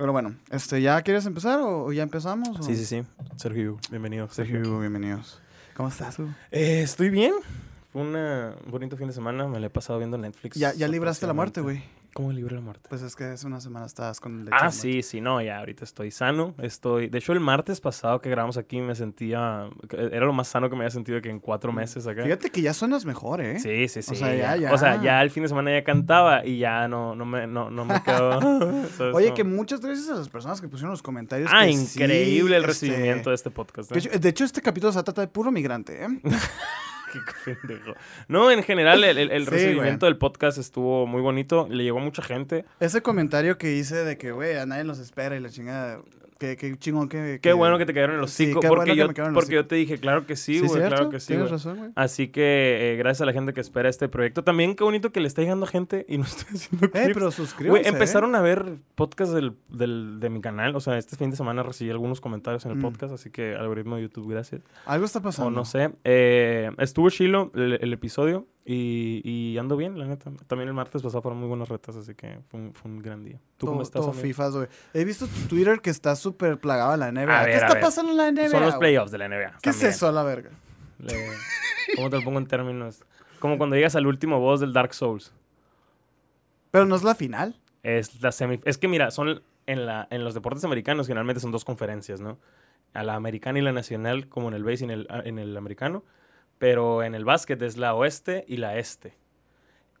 Pero bueno, este, ¿ya quieres empezar o, o ya empezamos? o? Sí, sí, sí. Sergio, bienvenido. Sergio Hugo, bienvenidos. ¿Cómo estás? Eh, estoy bien. Fue una- un bonito fin de semana. Me lo he pasado viendo Netflix. Ya, ya libraste la muerte, güey. ¿Cómo libré la muerte? Pues es que hace una semana estabas con Ah, de sí, sí, no, ya ahorita estoy sano. Estoy. De hecho, el martes pasado que grabamos aquí me sentía. Era lo más sano que me había sentido que en cuatro meses acá. Fíjate que ya suenas mejor, ¿eh? Sí, sí, sí. O sea, ya, ya. O sea, ya el fin de semana ya cantaba y ya no, no, me, no, no me. ¿sabes? Oye, No. que muchas gracias a las personas que pusieron los comentarios. Ah, que sí, increíble el este, recibimiento de este podcast. ¿eh? De de hecho, este capítulo se trata de puro migrante, ¿eh? Qué pendejo. No, en general, el, el- el Sí, recibimiento del podcast estuvo muy bonito. Le llegó a mucha gente. Ese comentario que hice de que, güey, a nadie nos espera y la chingada. Qué, qué chingón que. Qué bueno que te cayeron en los Sí, qué porque bueno yo, los porque yo te dije, claro que sí, güey, claro que sí. Tienes güey. razón, güey. Así que eh, gracias a la gente que espera este proyecto. También qué bonito que le está llegando gente y no estoy haciendo Eh, clips. pero suscríbanse. Güey, ¿eh? empezaron a ver podcasts del, del- de mi canal. O sea, este fin de semana recibí algunos comentarios en el Mm. podcast, así que algoritmo de YouTube, gracias. Algo está pasando. O no sé. Eh, estuvo chilo el, el episodio y, y ando bien, la neta. También el martes pasado fueron muy buenas retas, así que fue un, fue un gran día. ¿Tú todo, cómo estás, todo fifas, güey. He visto tu Twitter que está súper plagado en la NBA. A ¿Qué ver, está pasando en la NBA? Son los playoffs de la NBA. ¿Qué es también. eso a la verga? Le- ¿Cómo te lo pongo en términos? Como cuando llegas al último boss del Dark Souls. Pero no es la final. Es la semi... Es que mira, son en, la, en los deportes americanos generalmente son dos conferencias, ¿no? A la americana y la nacional, como en el base y en el, en el americano. Pero en el básquet es la oeste y la este.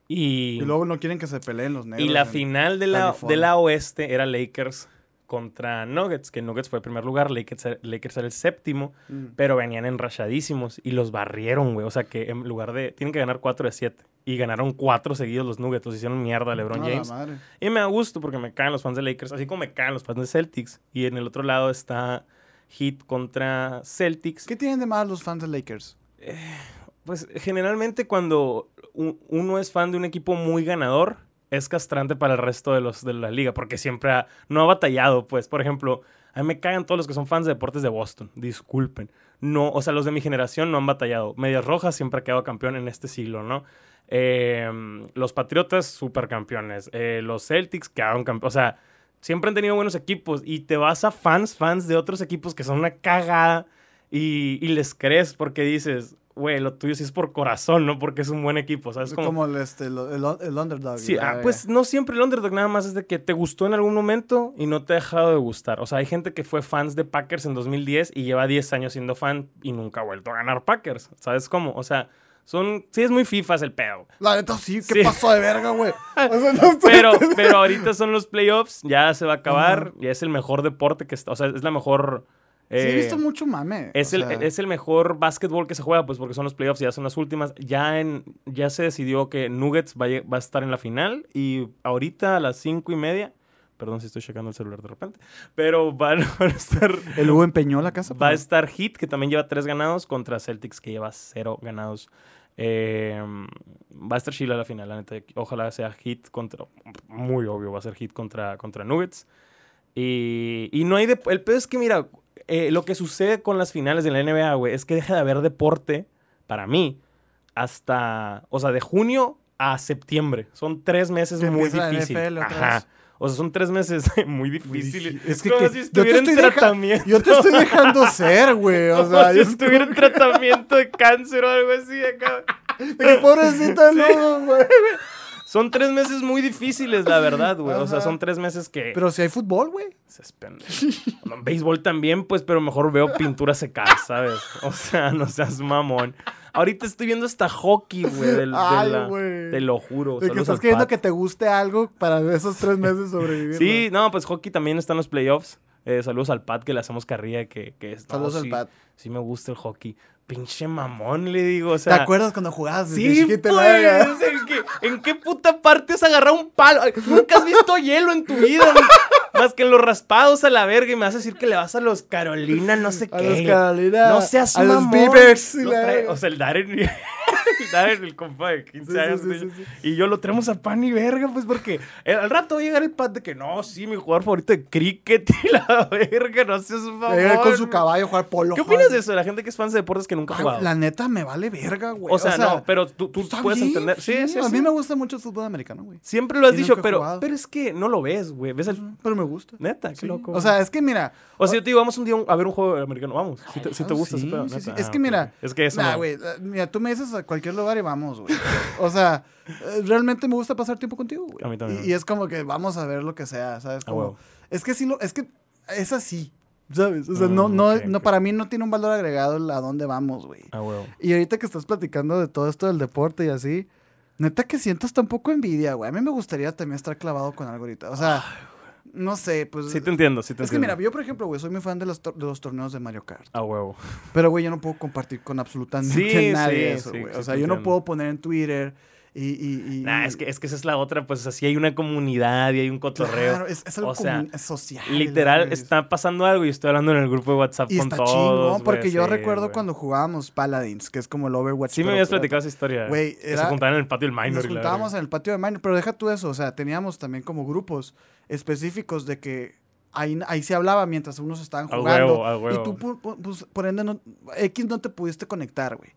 Y, Y luego no quieren que se peleen los negros. y la final de la, California. de la oeste era Lakers contra Nuggets, que Nuggets fue el primer lugar, Lakers, Lakers era el séptimo. Mm. Pero venían enrachadísimos y los barrieron, güey. O sea que en lugar de. Tienen que ganar 4 de 7. Y ganaron 4 seguidos los Nuggets. Los hicieron mierda a LeBron James. Y me da gusto porque me caen los fans de Lakers, así como me caen los fans de Celtics. Y en el otro lado está Heat contra Celtics. ¿Qué tienen de mal los fans de Lakers? Pues generalmente cuando uno es fan de un equipo muy ganador, es castrante para el resto de los de la liga, porque siempre no ha batallado, pues. Por ejemplo, a mí me cagan todos los que son fans de deportes de Boston, disculpen. No, o sea, los de mi generación no han batallado. Medias Rojas siempre ha quedado campeón en este siglo, ¿no? Eh, los Patriotas, supercampeones. Eh, los Celtics quedaron campeones. O sea, siempre han tenido buenos equipos. Y te vas a fans, fans de otros equipos que son una cagada. Y, y les crees porque dices, güey, lo tuyo sí es por corazón, no porque es un buen equipo, ¿sabes? Es Como, como, el, este, el, el- el underdog. Sí, ah, pues no siempre el underdog, nada más es de que te gustó en algún momento y no te ha dejado de gustar. O sea, hay gente que fue fans de Packers en 2010 y lleva 10 años siendo fan y nunca ha vuelto a ganar Packers. ¿Sabes cómo? O sea, son. Sí, es muy FIFAs el pedo. La neta, sí, ¿qué Sí. pasó de verga, güey? O sea, no estoy- Pero, pero ahorita son los playoffs, ya se va a acabar, ya es el mejor deporte que está. O sea, es la mejor. Sí, he eh, visto mucho mame. Es el, sea, es el mejor básquetbol que se juega, pues porque son los playoffs y ya son las últimas. Ya, en, ya se decidió que Nuggets va a, lle- va a estar en la final y ahorita a las cinco y media, perdón si estoy checando el celular de repente, pero van, a estar, El Hugo empeñó la casa. va a estar Heat, que también lleva tres ganados, contra Celtics, que lleva cero ganados. Eh, va a estar Chile a la final, la neta. Ojalá sea Heat contra, muy obvio, va a ser Heat contra, contra Nuggets. Y, y no hay... de- el pedo es que, mira, eh, lo que sucede con las finales de la NBA, güey, es que deja de haber deporte, para mí, hasta, o sea, de junio a septiembre. Son tres meses muy difíciles. Ajá. O sea, son tres meses muy difíciles. difí- Es que, Como que- si yo te estuviera en deja- tratamiento. Yo te estoy dejando ser, güey. O Como sea, si yo estuviera en tratamiento de cáncer o algo así acá. De que pobrecita no, güey. Son tres meses muy difíciles, la verdad, güey. O sea, son tres meses que... Pero si hay fútbol, güey. Seas pendejo. No, béisbol también, pues, pero mejor veo pintura secar, ¿sabes? O sea, no seas mamón. Ahorita estoy viendo hasta hockey, güey. del- de Ay, la- güey. Te lo juro. De que saludos estás queriendo que te guste algo para esos tres meses sobrevivir. Sí, no, pues hockey también está en los playoffs. Eh, saludos al Pat que le hacemos carrilla, que, que es... no, Saludos al sí, Pat. Sí me gusta el hockey. Pinche mamón, le digo, o ¿Te sea... acuerdas cuando jugabas? Sí, pues? ¿en qué, en qué puta parte has agarrado un palo? Nunca has visto hielo en tu vida, más que en los raspados a la verga y me vas a decir que le vas a los Carolina, no sé A qué. los Carolina. No seas A los. Beavers. o sea, el Darren... Dale, el compa de 15 Sí, sí, años. sí. Y yo lo tenemos a pan y verga, pues porque al rato va a llegar el pan de que no, sí, mi jugador favorito de cricket y la verga, no seas un favor. Llegar con su caballo a jugar polo. ¿Qué opinas de eso? De la gente que es fan de deportes que nunca ha jugado. La neta me vale verga, güey. o, sea, no, pero tú, tú puedes bien, entender. Sí, sí, A mí me gusta mucho el fútbol americano, güey. Siempre lo has y dicho, pero, pero es que no lo ves, güey. ¿Ves el... Pero me gusta. Neta, qué loco. O sea, es que mira. O sea, yo te digo, vamos un día a ver un juego americano. Vamos, si te, si te Ah, gusta ese pedo. Es Ah, que mira, ok. Es que eso Nah, güey. eh, Mira, tú me dices a cualquier lugar y vamos, güey. O sea, eh, realmente me gusta pasar tiempo contigo, güey. A mí también. Y, y es como que vamos a ver lo que sea, ¿sabes? Como, huevo. es que sí lo, es que es así, ¿sabes? O sea, no, Mm, no, no, ok. para mí no tiene un valor agregado el a dónde vamos, güey. Ah, huevo. Y ahorita que estás platicando de todo esto del deporte y así, neta que siento hasta un poco envidia, güey. A mí me gustaría también estar clavado con algo ahorita. O sea, no sé, pues. Sí te entiendo, sí te es que entiendo. mira, yo por ejemplo, güey, soy muy fan de los, de los torneos de Mario Kart. A huevo. Pero, güey, yo no puedo compartir con absolutamente Sí, nadie sí, eso, güey. sí o sea, yo no puedo poner en Twitter y... y, y- Nah, es que, es que esa es la otra, pues así hay una comunidad y hay un cotorreo. Claro, es, es algo O sea, es social. Literal, es- está pasando algo y estoy hablando en el grupo de WhatsApp Y con está todos. chingón, porque güey, yo sí, recuerdo güey. cuando jugábamos Paladins, que es como el Overwatch. Sí me habías platicado esa historia. Güey, Que era- se juntaban en el patio del minor. Nos juntábamos verga. en el patio de Minor, pero deja tú eso, o sea, teníamos también como grupos específicos de que ahí, ahí se hablaba mientras unos estaban jugando. huevo, huevo. Y tú, pu- pu- pues, por ende, no- X no te pudiste conectar, güey.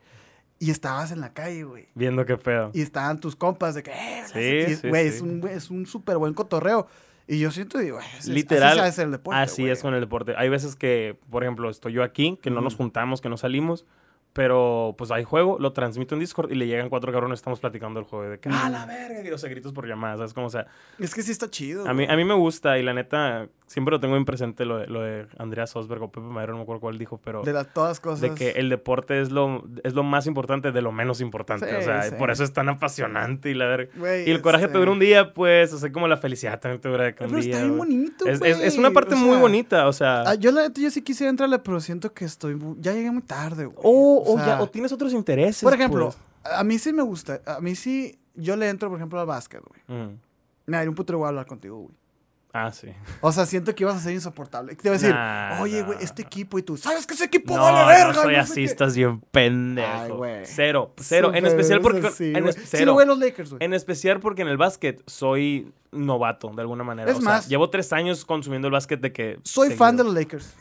Y estabas en la calle, güey. Viendo qué pedo. Y estaban tus compas de que, eh, Sí, y, sí, güey, sí. es un, es un súper buen cotorreo. Y yo siento, digo, "Ay, así es- Literal, así hace el deporte, Así güey". es con el deporte. Hay veces que, por ejemplo, estoy yo aquí, que no nos juntamos, que no salimos, pero pues hay juego, lo transmito en Discord y le llegan cuatro cabrones, estamos platicando el juego de que, ah, la verga, y los gritos por llamadas, ¿sabes? Como, o sea, Es que sí está chido. a mí, a mí me gusta y la neta, siempre lo tengo bien presente lo de, lo de Andrea Sosberg o Pepe Madero, no me acuerdo cuál dijo, pero De las todas cosas. de que el deporte es lo, es lo más importante de lo menos importante. Sí, o sea, sí. por eso es tan apasionante y la verga. Y el coraje te dura un día, pues, o sea, como la felicidad también te dura un Pero día. está bien bonito, Es, es- es una parte o muy sea, bonita, o sea. Ah, yo la neta, yo sí quisiera entrarle, pero siento que estoy... Ya llegué muy tarde, güey. O, o sea, ya, o tienes otros intereses. Por ejemplo, pues. a mí sí me gusta. A mí sí... Yo le entro, por ejemplo, al básquet, güey. Mm. Me daría un puto a hablar contigo, güey. Ah, sí. O sea, siento que ibas a ser insoportable. Te iba a decir, Nah, oye, nah, güey, este nah. equipo y tú, ¿sabes que ese equipo No, vale no verga? soy sé así, qué". estás bien pendejo. Ay, güey. Cero, cero. en especial es porque. así, en es- Sí, cero. lo güey, los Lakers, güey. En especial porque en el básquet soy novato, de alguna manera. Es o sea, más- llevo tres años consumiendo el básquet de que. Soy fan de seguido. los Lakers.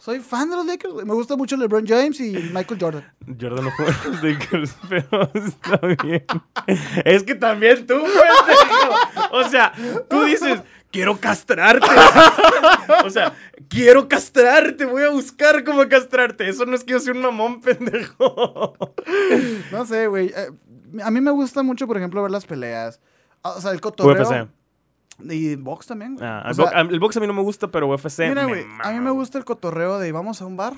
Soy fan de los Lakers, güey. Me gusta mucho LeBron James y Michael Jordan. Jordan no juega los Lakers, pero está bien. Es que también tú, pendejo. O sea, tú dices, quiero castrarte. O sea, quiero castrarte, voy a buscar cómo castrarte. Eso no es que yo sea un mamón, pendejo. No sé, güey. eh, a mí me gusta mucho, por ejemplo, ver las peleas. O sea, el cotorreo. Y box también, güey. Ah, O el, sea, box a mí no me gusta, pero UFC. Mira, güey, a mí me gusta el cotorreo de vamos a un bar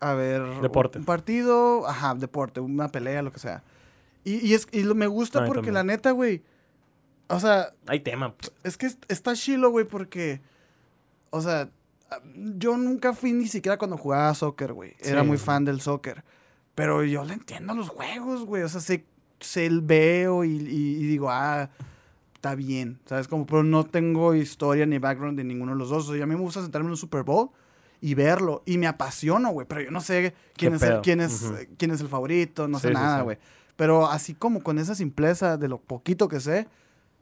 a ver Deporte. un partido, ajá, deporte, una pelea, lo que sea. Y, y es, y lo- me gusta porque también. la neta, güey, o sea, Hay tema. pues. es que es- está chilo, güey, porque, o sea, yo nunca fui ni siquiera cuando jugaba soccer, güey. Era muy fan del soccer. Pero yo le entiendo a los juegos, güey. O sea, sé, sé el veo y, y- y digo, ah, está bien. ¿Sabes? Como, pero no tengo historia ni background de ninguno de los dos. O sea, a mí me gusta sentarme en un Super Bowl y verlo. Y me apasiono, güey. Pero yo no sé quién, ¿Qué es el, quién, es, Ujú. eh, quién es el favorito, no sé Sí, sí, nada, sí. güey. Pero así como con esa simpleza de lo poquito que sé,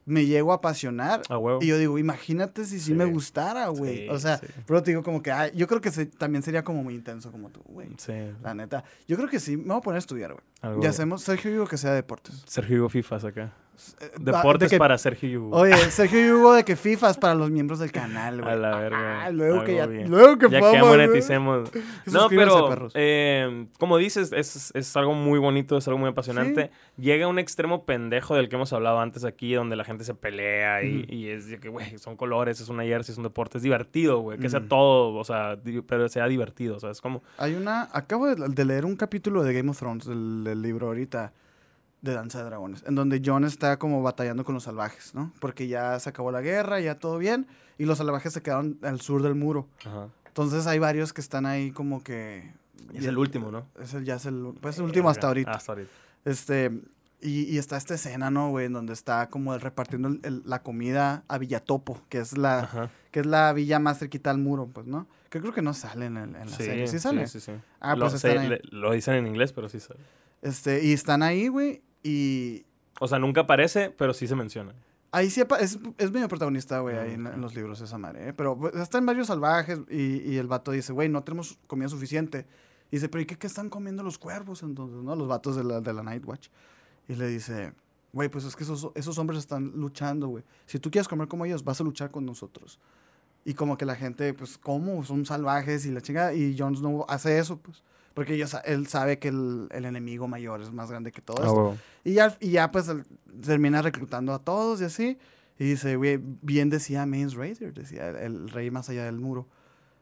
me llego a apasionar. A huevo. Y yo digo, imagínate si sí, Sí. me gustara, güey. Sí, o sea, sí. pero te digo como que, ay, yo creo que se- también sería como muy intenso como tú, güey. Sí. La neta. Yo creo que sí, me voy a poner a estudiar, güey. Ya hacemos, Sergio digo que sea deportes. Sergio Hugo Fifas acá. Eh, Deportes de que- para Sergio Hugo. Oye, Sergio Hugo de que FIFA es para los miembros del canal, güey. A la verga. Ah, luego que ya, luego que ya que moneticemos. No, pero eh, como dices, es, es algo muy bonito, es algo muy apasionante. Llega a un extremo pendejo del que hemos hablado antes aquí, donde la gente se pelea y, es de que, güey, son colores, es una jersey, es un deporte, es divertido, güey. Que sea todo, o sea, pero sea divertido, o sea, es como... Hay una. Acabo de, de leer un capítulo de Game of Thrones, del, del libro ahorita, de Danza de Dragones, en donde Jon está como batallando con los salvajes, ¿no? Porque ya se acabó la guerra, ya todo bien, y los salvajes se quedaron al sur del muro. Ajá. Entonces hay varios que están ahí como que. Es el último, ¿no? Es el, ya es el, pues el último hasta ahorita. Hasta ahorita. Este, y, y está esta escena, ¿no, güey? En donde está como el- repartiendo el- el- la comida a Villatopo, que es la, Ajá. que es la villa más cerquita al muro, pues, ¿no? Que creo que no sale en, el- en la serie. ¿Sí sale? Sí, sí, sí. Ah, lo, pues están ahí. le- lo dicen en inglés, pero sí sale. Este, y están ahí, güey, y O sea, nunca aparece, pero sí se menciona. ahí sí es, es medio protagonista, güey, ahí en, los libros esa madre, ¿eh? Pero pues, está en varios salvajes y, y el vato dice, güey, no tenemos comida suficiente. Y dice, pero ¿y qué, qué están comiendo los cuervos entonces, no? Los vatos de la, de la Night Watch. Y le dice, güey, pues es que esos, esos hombres están luchando, güey. Si tú quieres comer como ellos, vas a luchar con nosotros. Y como que la gente, pues, ¿cómo? Son salvajes y la chingada. Y Jon Snow hace eso, pues. Porque ella sa- él sabe que el, el enemigo mayor es más grande que todo Ah, esto. huevo. Y ya, y ya pues termina reclutando a todos y así. Y dice, güey, bien decía Mains Raider, decía el, el rey más allá del muro.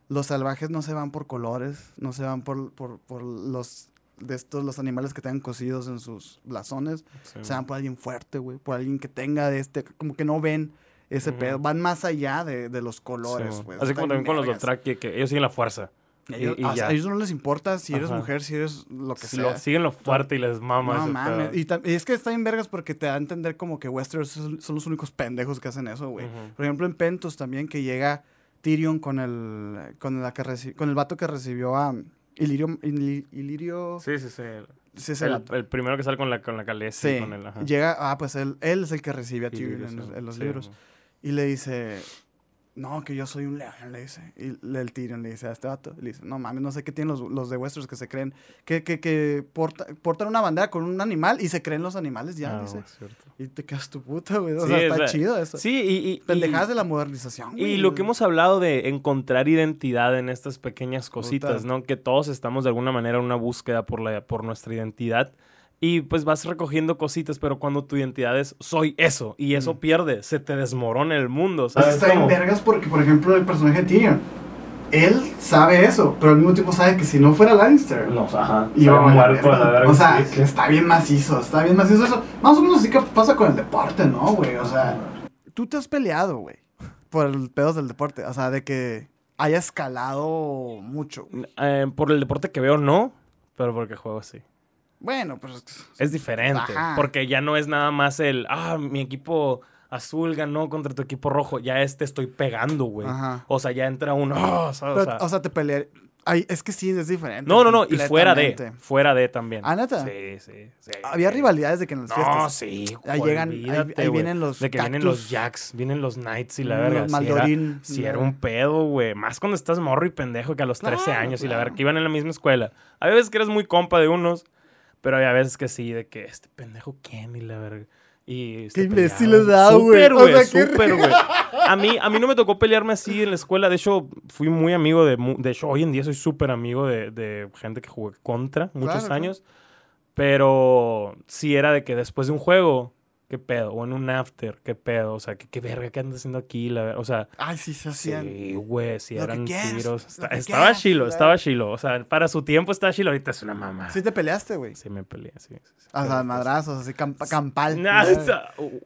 Los salvajes no se van por colores, no se van por, por, por los de estos, los animales que tengan cosidos en sus blasones. Sí. Se van por alguien fuerte, güey. Por alguien que tenga de este, como que no ven ese Ujú. pedo. Van más allá de, de los colores, Sí, güey. Así como también con los. Dothraki, que ellos siguen la fuerza. Ellos, y, y a- a ellos no les importa si eres Ajá. mujer, si eres lo que sea. lo- siguen lo fuerte y les mama No mames. Y, y es que está en vergas porque te da a entender como que Westeros son son los únicos pendejos que hacen eso, güey. Ujú. Por ejemplo, en Pentos también que llega Tyrion con el con la que reci- con el vato que recibió a Ilirio Ili- Ilirio Sí, sí, sí. El, sí, ese el- vato. el primero que sale con la, con la calesa Sí. con el... ajá. Llega, ah, pues él, él es el que recibe a Tyrion en, en los Sí, libros. Y le dice, no, que yo soy un león, le dice. Y le- el Tyrion le dice a este vato, le dice, no mames, no sé qué tienen los, los de Westeros que se creen, que, que, que porta- portan una bandera con un animal y se creen los animales ya, Ah, dice. Y te quedas tu puta, güey. O Sí, sea, o está sea, chido eso. Sí, y... y- Pendejadas y- de la modernización, Y güey. lo que hemos hablado de encontrar identidad en estas pequeñas cositas, Puta. ¿no? Que todos estamos de alguna manera en una búsqueda por, la, por nuestra identidad. Y pues vas recogiendo cositas, pero cuando tu identidad es soy eso y eso Mm. pierde, se te desmorona el mundo, Pues ¿sabes? está en vergas porque, por ejemplo, el personaje de Tyrion, él sabe eso, pero al mismo tiempo sabe que si no fuera Lannister, No, ajá. iba a Estaba valer verga. O sea, sí, sí. está bien macizo, está bien macizo eso. Más o menos así que pasa con el deporte, ¿no, güey? O sea, tú te has peleado, güey, por el pedos del deporte. O sea, de que haya escalado mucho. Eh, por el deporte que veo, no, pero porque juego sí. Bueno, pues... Es diferente, Ajá. porque ya no es nada más el, ah, mi equipo azul ganó contra tu equipo rojo, ya este estoy pegando, güey. Ajá. O sea, ya entra uno, ah, ¿sabes? Pero, o sea, te pelear... Ay, es que sí, es diferente. no, no, no, y fuera de, fuera de también. ¿Ah, neta? Sí, sí, sí. Había sí. rivalidades de que en las No, fiestas... sí, Ahí llegan- ahí- vienen los De que vienen los Jacks, vienen los Knights y la Los verga. Si era, Maldorín, si era un pedo, güey. Más cuando estás morro y pendejo que a los 13 Claro, años y la verga, que iban en la misma escuela. Hay veces que eres muy compa de unos, pero hay veces que sí, de que este pendejo quién y la verga. Y se Qué imbécil peleaban. les da, güey. Súper, O güey, sea, súper, güey. A mí, a mí no me tocó pelearme así en la escuela. De hecho, fui muy amigo de... De hecho, hoy en día soy súper amigo de, de gente que jugué contra muchos claro. años. Pero sí era de que después de un juego, ¿qué pedo? O en un after, ¿qué pedo? O sea, ¿qué, qué verga? ¿Qué andas haciendo aquí? La o sea, Ay, sí se hacían. sí, güey, sí Lo que eran tiros. Está- que estaba quieras, chilo, estaba chilo. O sea, para su tiempo estaba chilo. Ahorita es una mamá. Sí te peleaste, güey. Sí me peleé, sí. sí, sí. O sea, madrazos, así, campa- campal. Nah,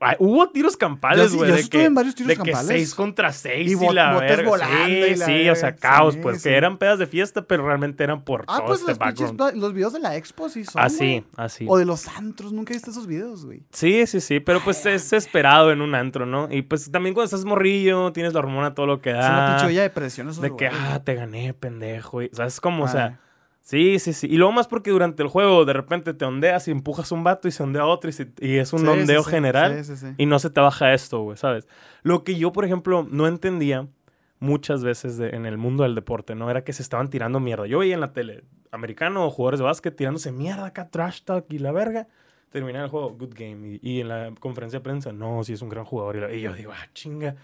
ah, hubo tiros campales, Yo sí- güey. yo de que, en varios tiros de que campales. seis contra seis Y la verga. volando sí, y la sí, o sea, caos, pues que eran pedas de fiesta, pero realmente eran por Ah, todo pues este los, background. los videos de la expo sí son, Así, güey. así. O de los antros, nunca viste esos videos, güey. Sí, sí, sí, pero pues es esperado en un antro, ¿no? Y pues también cuando estás morrillo, tienes la hormona todo lo que Es una da. pinche olla de presión esos de que, ah, te gané, pendejo. Y, ¿Sabes cómo? O sea, sí, sí, sí. Y luego más porque durante el juego de repente te ondeas y empujas un vato y se ondea otro y, se- y es un Sí, sí, ondeo sí, general. Sí, sí, sí. Y no se te baja esto, güey, ¿sabes? Lo que yo, por ejemplo, no entendía muchas veces de- en el mundo del deporte, ¿no? Era que se estaban tirando mierda. Yo veía en la tele americano o jugadores de básquet tirándose mierda acá, trash talk y la verga. Terminar el juego, good game. Y, y en la conferencia de prensa, no, sí es un gran jugador. Y, yo digo, ah, chinga.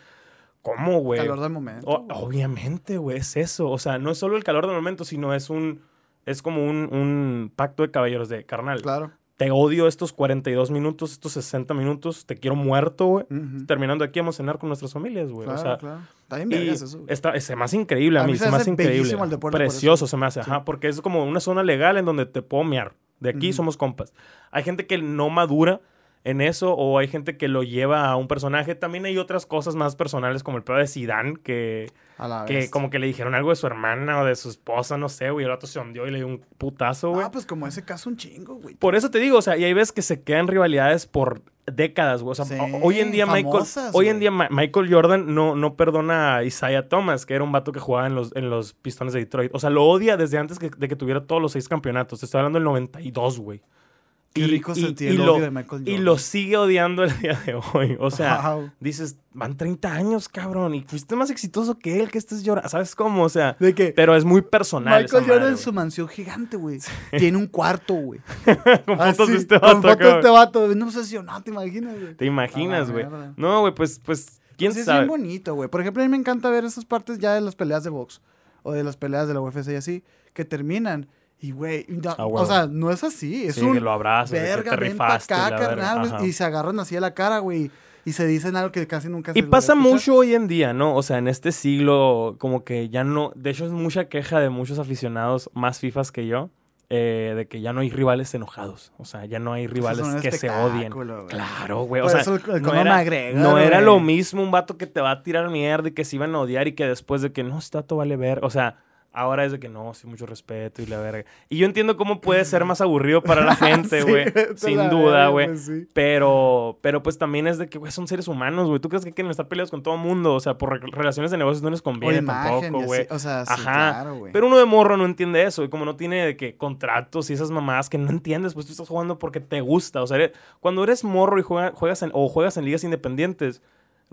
¿Cómo, güey? Calor del momento. O- obviamente, güey, es eso. O sea, no es solo el calor del momento, sino es un... Es como un, un pacto de caballeros de carnal. Claro. Te odio estos 42 minutos, estos 60 minutos. Te quiero muerto, güey terminando aquí vamos a cenar con nuestras familias, güey. Claro, o sea, claro. Y vergas eso, está, se me hace increíble a, A mí, mí se se me me hace increíble. Precioso se me hace, Sí. ajá, porque es como una zona legal en donde te puedo mear. De aquí somos compas. Hay gente que no madura en eso o hay gente que lo lleva a un personaje. También hay otras cosas más personales como el pedo de Zidane que, que como que le dijeron algo de su hermana o de su esposa, no sé, güey. El otro se hundió y le dio un putazo, güey. Ah, pues como ese caso un chingo, güey. Por eso te digo, o sea, y hay veces que se quedan rivalidades por décadas, güey. O sea, Sí, hoy en día Michael, hoy en día Ma- Michael Jordan no, no perdona a Isaiah Thomas, que era un vato que jugaba en los, en los Pistones de Detroit. O sea, lo odia desde antes que- de que tuviera todos los seis campeonatos. Te estoy hablando del 92, güey. Qué Y- rico y- sentir y el lo- odio de Michael Y Jordan. lo sigue odiando el día de hoy. O sea, Wow. dices, van 30 años, cabrón, y fuiste más exitoso que él, que estés llorando. ¿Sabes cómo? O sea, De que pero es muy personal. Michael Jordan madre, en su mansión gigante, güey. Tiene un cuarto, güey. Con fotos Así, de este Con vato. fotos de este vato. No sé si no, te imaginas, güey. Te imaginas, güey. No, güey, pues, pues, quién Sí, es sabe. bien bonito, güey. Por ejemplo, a mí me encanta ver esas partes ya de las peleas de box. O de las peleas de la UFC y así. Que terminan. Y, güey, no- o sea, no es así. Es Sí, un que lo abrazas, que verga, te ven rifaste, acá, la verga. carnal, güey", Ajá. Y se agarran así a la cara, güey. Y se dicen algo que casi nunca se Y pasa mucho hoy en día, ¿no? O sea, en este siglo, como que ya no. De hecho, es mucha queja de muchos aficionados más FIFAs que yo. eh, de que ya no hay rivales enojados. O sea, ya no hay rivales que se odien. Claro, güey. O sea, eso no, era, McGregor, no era lo mismo un vato que te va a tirar mierda y que se iban a odiar y que después de que no, este vato vale ver. O sea, ahora es de que no, sí, mucho respeto y la verga. Y yo entiendo cómo puede ser más aburrido para la gente, güey. Sin duda, güey. pues, sí. Pero, pero pues también es de que, güey, son seres humanos, güey. ¿Tú crees que quieren estar peleados con todo el mundo? O sea, por re- relaciones de negocios no les conviene tampoco, güey. O sea, sí, Ajá. claro, güey. Pero uno de morro no entiende eso. Y como no tiene de que contratos y esas mamadas que no entiendes, pues tú estás jugando porque te gusta. O sea, eres- cuando eres morro y juega- juegas en, o juegas en ligas independientes,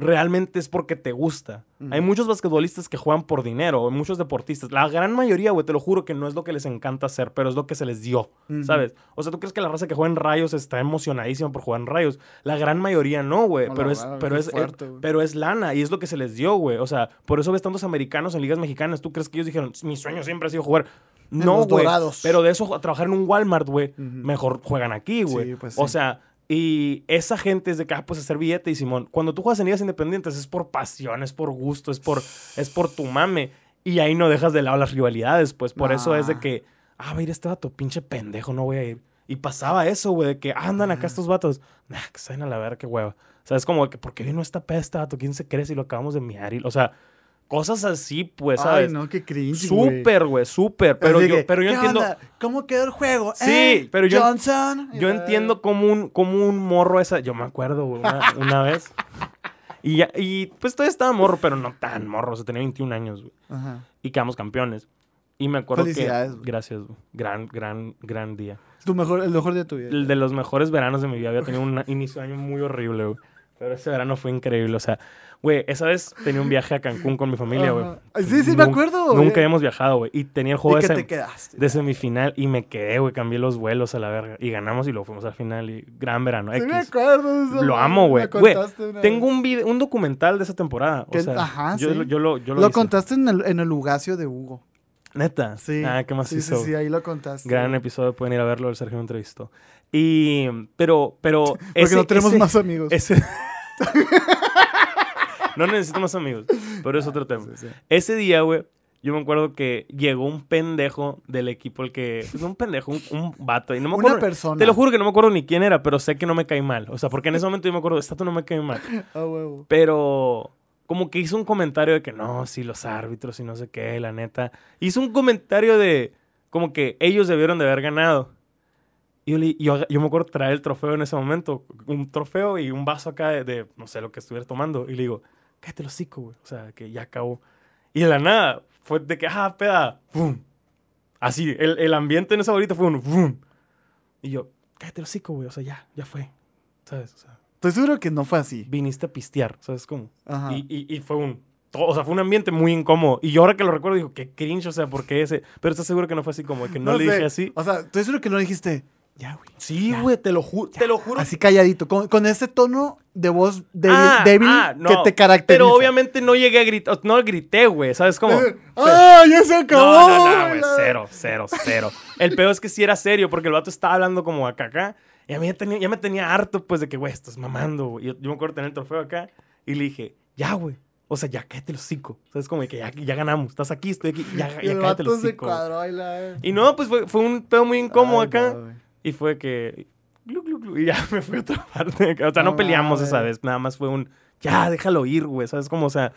realmente es porque te gusta. Hay muchos basquetbolistas que juegan por dinero, muchos deportistas. La gran mayoría, güey, te lo juro que no es lo que les encanta hacer, pero es lo que se les dio. ¿sabes? O sea, ¿tú crees que la raza que juega en rayos está emocionadísima por jugar en rayos? La gran mayoría no, güey. Pero, es, verdad, pero, es, fuerte, pero es lana y es lo que se les dio, güey. O sea, por eso ves tantos americanos en ligas mexicanas. ¿Tú crees que ellos dijeron, mi sueño siempre ha sido jugar? No, güey. Pero de eso, a trabajar en un Walmart, güey, mejor juegan aquí, güey. Sí, pues O sea, y esa gente es de que, ah, pues hacer billete y Simón. Cuando tú juegas en ligas independientes es por pasión, es por gusto, es por, es por tu mame. Y ahí no dejas de lado las rivalidades, pues por eso es de que, ah, va a ir este vato, pinche pendejo, no voy a ir. Y pasaba eso, güey, de que andan acá estos vatos. Nah, que vayan a la verga, qué hueva. O sea, es como que, ¿por qué vino esta pesta, vato? ¿Quién se cree si lo acabamos de miar? Y- O sea, cosas así, pues, ¿sabes? Ay, no, qué cringe, güey. Súper, güey, súper. Pero yo, que, pero yo ¿qué entiendo. onda? ¿Cómo quedó el juego? Sí, ¿Eh? pero yo- Johnson. Yo entiendo como un, como un morro esa. Yo me acuerdo, güey, una, una vez. Y, ya, y pues todavía estaba morro, pero no tan morro. O sea, tenía 21 años, güey. Ajá. Y quedamos campeones. Y me acuerdo que. Felicidades, güey. Gracias, güey. Gran, gran, gran día. Tu mejor, el mejor día de tu vida. El de los mejores veranos de mi vida. Había tenido un inicio de año muy horrible, güey. Pero ese verano fue increíble. O sea, güey, esa vez tenía un viaje a Cancún con mi familia, güey. Sí, sí, me acuerdo. Nunca habíamos viajado, güey. Y tenía el juego ¿Y de, sem- te quedaste? de semifinal y me quedé, güey. Cambié los vuelos a la verga. Y ganamos y lo fuimos al final. Y gran verano. Sí, me acuerdo eso, Lo amo, güey. Tengo un, video, un documental de esa temporada. O sea, ajá, yo, sí. lo- yo lo, yo lo, Lo hice. contaste en el, en el Lugacio de Hugo. Neta. Sí. Ah, ¿qué más sí, hizo? Sí, sí, ahí lo contaste. Gran episodio, pueden ir a verlo, el Sergio me entrevistó. Y, pero, pero... Porque no tenemos más amigos. ese- no necesito más amigos, pero es otro tema. Sí, sí. Ese día, güey, yo me acuerdo que llegó un pendejo del equipo, el que... pues, un pendejo, un, un vato. Y no me Una persona. Te lo juro que no me acuerdo ni quién era, pero sé que no me cae mal. O sea, porque en ese momento yo me acuerdo, esta tú no me cae mal. Ah, huevo. Pero como que hizo un comentario de que no, sí, los árbitros y no sé qué, la neta. Hizo un comentario de como que ellos debieron de haber ganado. Y yo, le- yo, yo me acuerdo traer el trofeo en ese momento, un trofeo y un vaso acá de, de, no sé, lo que estuviera tomando. Y le digo, cállate el hocico, güey. O sea, que ya acabó. Y de la nada, fue de que, ah, peda, ¡pum! Así, el, el ambiente en esa bolita fue un ¡pum! Y yo, cállate el hocico, güey. O sea, ya, ya fue. ¿Sabes? O sea, Estoy seguro que no fue así. viniste a pistear, ¿sabes cómo? Ajá. Y, y, y fue un. to- O sea, fue un ambiente muy incómodo. Y yo ahora que lo recuerdo, digo, qué cringe, o sea, ¿por qué ese? Pero estás seguro que no fue así como que no, le sé. dije así. O sea, estoy seguro que no dijiste. Ya, güey. Sí, güey, te lo juro. Te lo juro. Así calladito. Con, con ese tono de voz débil, Ah, débil ah, no. que te caracteriza. Pero obviamente no llegué a gritar. No grité, güey, ¿sabes cómo? ¡Ah, ya se acabó! No, no, no, güey, cero, cero, cero. El peor es que sí era serio, porque el vato estaba hablando como acá, acá. Y a mí ya, tenía- ya me tenía harto, pues, de que, güey, estás mamando, güey. Yo, yo me acuerdo tener el trofeo acá y le dije, ya, güey. O sea, ya cállate el hocico. O sea, es como que ya, ya ganamos. Estás aquí, estoy aquí. Ya, Y ya el cállate el se cuadró ahí la... Y no, pues fue, fue un pedo muy incómodo Ay, acá. Y fue que. glu, glu, glu, y ya me fui a otra parte. O sea, no, No peleamos esa vez. Nada más fue un. Ya, déjalo ir, güey. ¿Sabes cómo? O sea.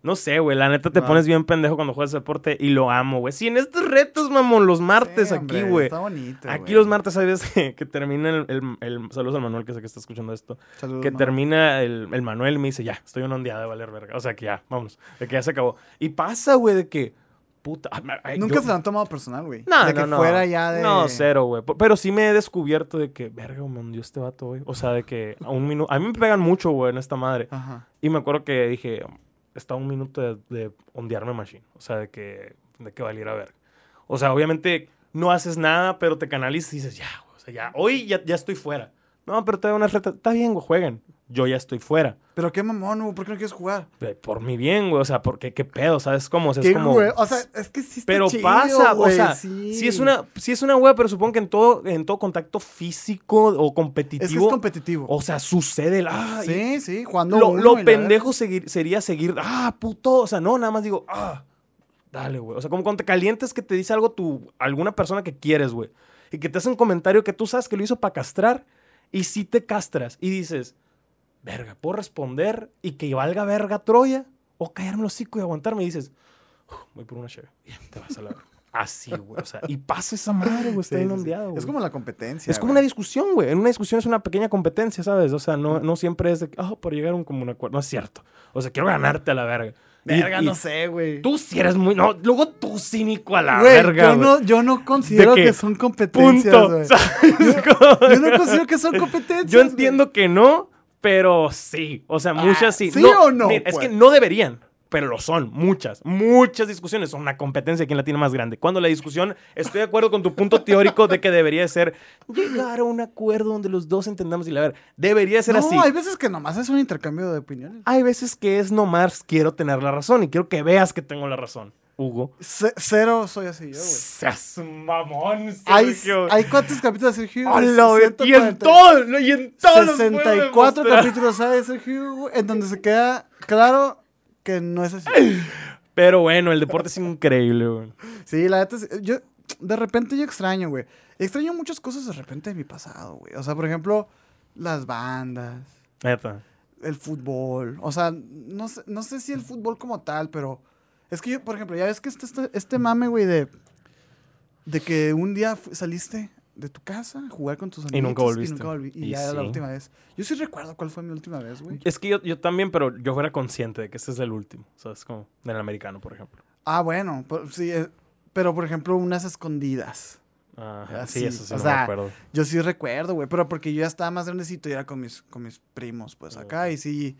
No sé, güey. La neta te No. pones bien pendejo cuando juegas deporte y lo amo, güey. Sí, en estos retos, mamón, los martes Sí, aquí, güey. Está bonito, Aquí güey. los martes hay veces que, que termina el, el, el- Saludos al Manuel que sé que está escuchando esto. Saludos, Que termina el, el Manuel y me dice, ya, estoy una ondeada de valer verga. O sea, que ya, vámonos. De que ya se acabó. Y pasa, güey, de que, puta. ay, ay, Nunca yo- se lo han tomado personal, güey. No, de no, que no. fuera ya de. No, cero, güey. Pero sí me he descubierto de que, verga, me hundió este vato hoy. O sea, de que a un minuto. A mí me pegan mucho, güey, en esta madre. Ajá. Y me acuerdo que dije, está a un minuto de, de ondearme machine. O sea, de que, de que valiera ver. O sea, obviamente no haces nada, pero te canalizas y dices, ya, güey. O sea, ya, hoy ya, ya estoy fuera. No, pero te da una reta. Está bien, güey, jueguen. Yo ya estoy fuera. Pero qué mamón, güey. ¿Por qué no quieres jugar? Por mi bien, güey. O sea, porque qué pedo, ¿sabes cómo? O sea, ¿Qué, es como. güey? O sea, es que sí está Pero chido, pasa, güey, o sea, sí. sí es una, sí es una wea, pero supongo que en todo, en todo contacto físico o Es competitivo, que es competitivo. o sea, sucede el, ah, sí, sí, jugando. lo, uno lo pendejo seguir- sería seguir, ah, puto, o sea, no, nada más digo, ah, dale, güey. O sea, como cuando te calientes que te dice algo tu, alguna persona que quieres, güey, y que te hace un comentario que tú sabes que lo hizo para castrar, y sí te castras, y dices, verga, ¿puedo responder y que valga verga Troya? O callarme el hocico y aguantarme, y dices, "Uf, voy por una cheve, y te vas a la. Así, güey, o sea, y pasa esa madre, güey, está Sí, ondeado, Es como la competencia. Es como una discusión, güey. En una discusión es una pequeña competencia, ¿sabes? O sea, no, no siempre es de, oh, por llegar a un común acuerdo. No es cierto. O sea, quiero ganarte a la verga. Verga, y no sé, güey. Tú sí eres muy. No, luego tú cínico a la verga. yo no, yo no considero que que son competencias, Punto. Yo no considero que son competencias. Yo entiendo que no, pero sí. O sea, muchas sí. ¿sí o no, mira, es pues? que no deberían. Pero lo son, muchas, muchas discusiones son una competencia quién la tiene más grande. Cuando la discusión, estoy de acuerdo con tu punto teórico de que debería de ser llegar a un acuerdo donde los dos entendamos y la ver. Debería ser No, así. hay veces que nomás es un intercambio de opiniones. Hay veces que es nomás quiero tener la razón y quiero que veas que tengo la razón. Hugo. C- cero soy así yo, güey. Seas mamón, Hay, Sergio. hay cuántos capítulos de Sergio. Y en 140. todo, no, y en todos los puedo 64 demostrar. capítulos hay de Sergio, güey, en donde se queda claro que no es así. Pero bueno, el deporte es increíble, güey. Sí, la neta, es- yo, de repente yo extraño, güey. Extraño muchas cosas de repente de mi pasado, güey. O sea, por ejemplo, las bandas, Neta. el fútbol. O sea, no sé, no sé si el fútbol como tal, pero es que yo, por ejemplo, ya ves que este, este, este mame, güey, de, de que un día saliste de tu casa a jugar con tus amigos. Y nunca volviste. Y, nunca volví- y Y ya era la última vez. Yo sí recuerdo cuál fue mi última vez, güey. Es que yo, yo también, pero yo fuera consciente de que este es el último. ¿Sabes? Como del americano, por ejemplo. Ah, bueno, por- sí, eh, pero por ejemplo, unas escondidas. Ajá, Ah, sí, sí, eso sí o no sea, me acuerdo. Yo sí recuerdo, güey, pero porque yo ya estaba más grandecito y era con mis, con mis primos, pues acá, y sí,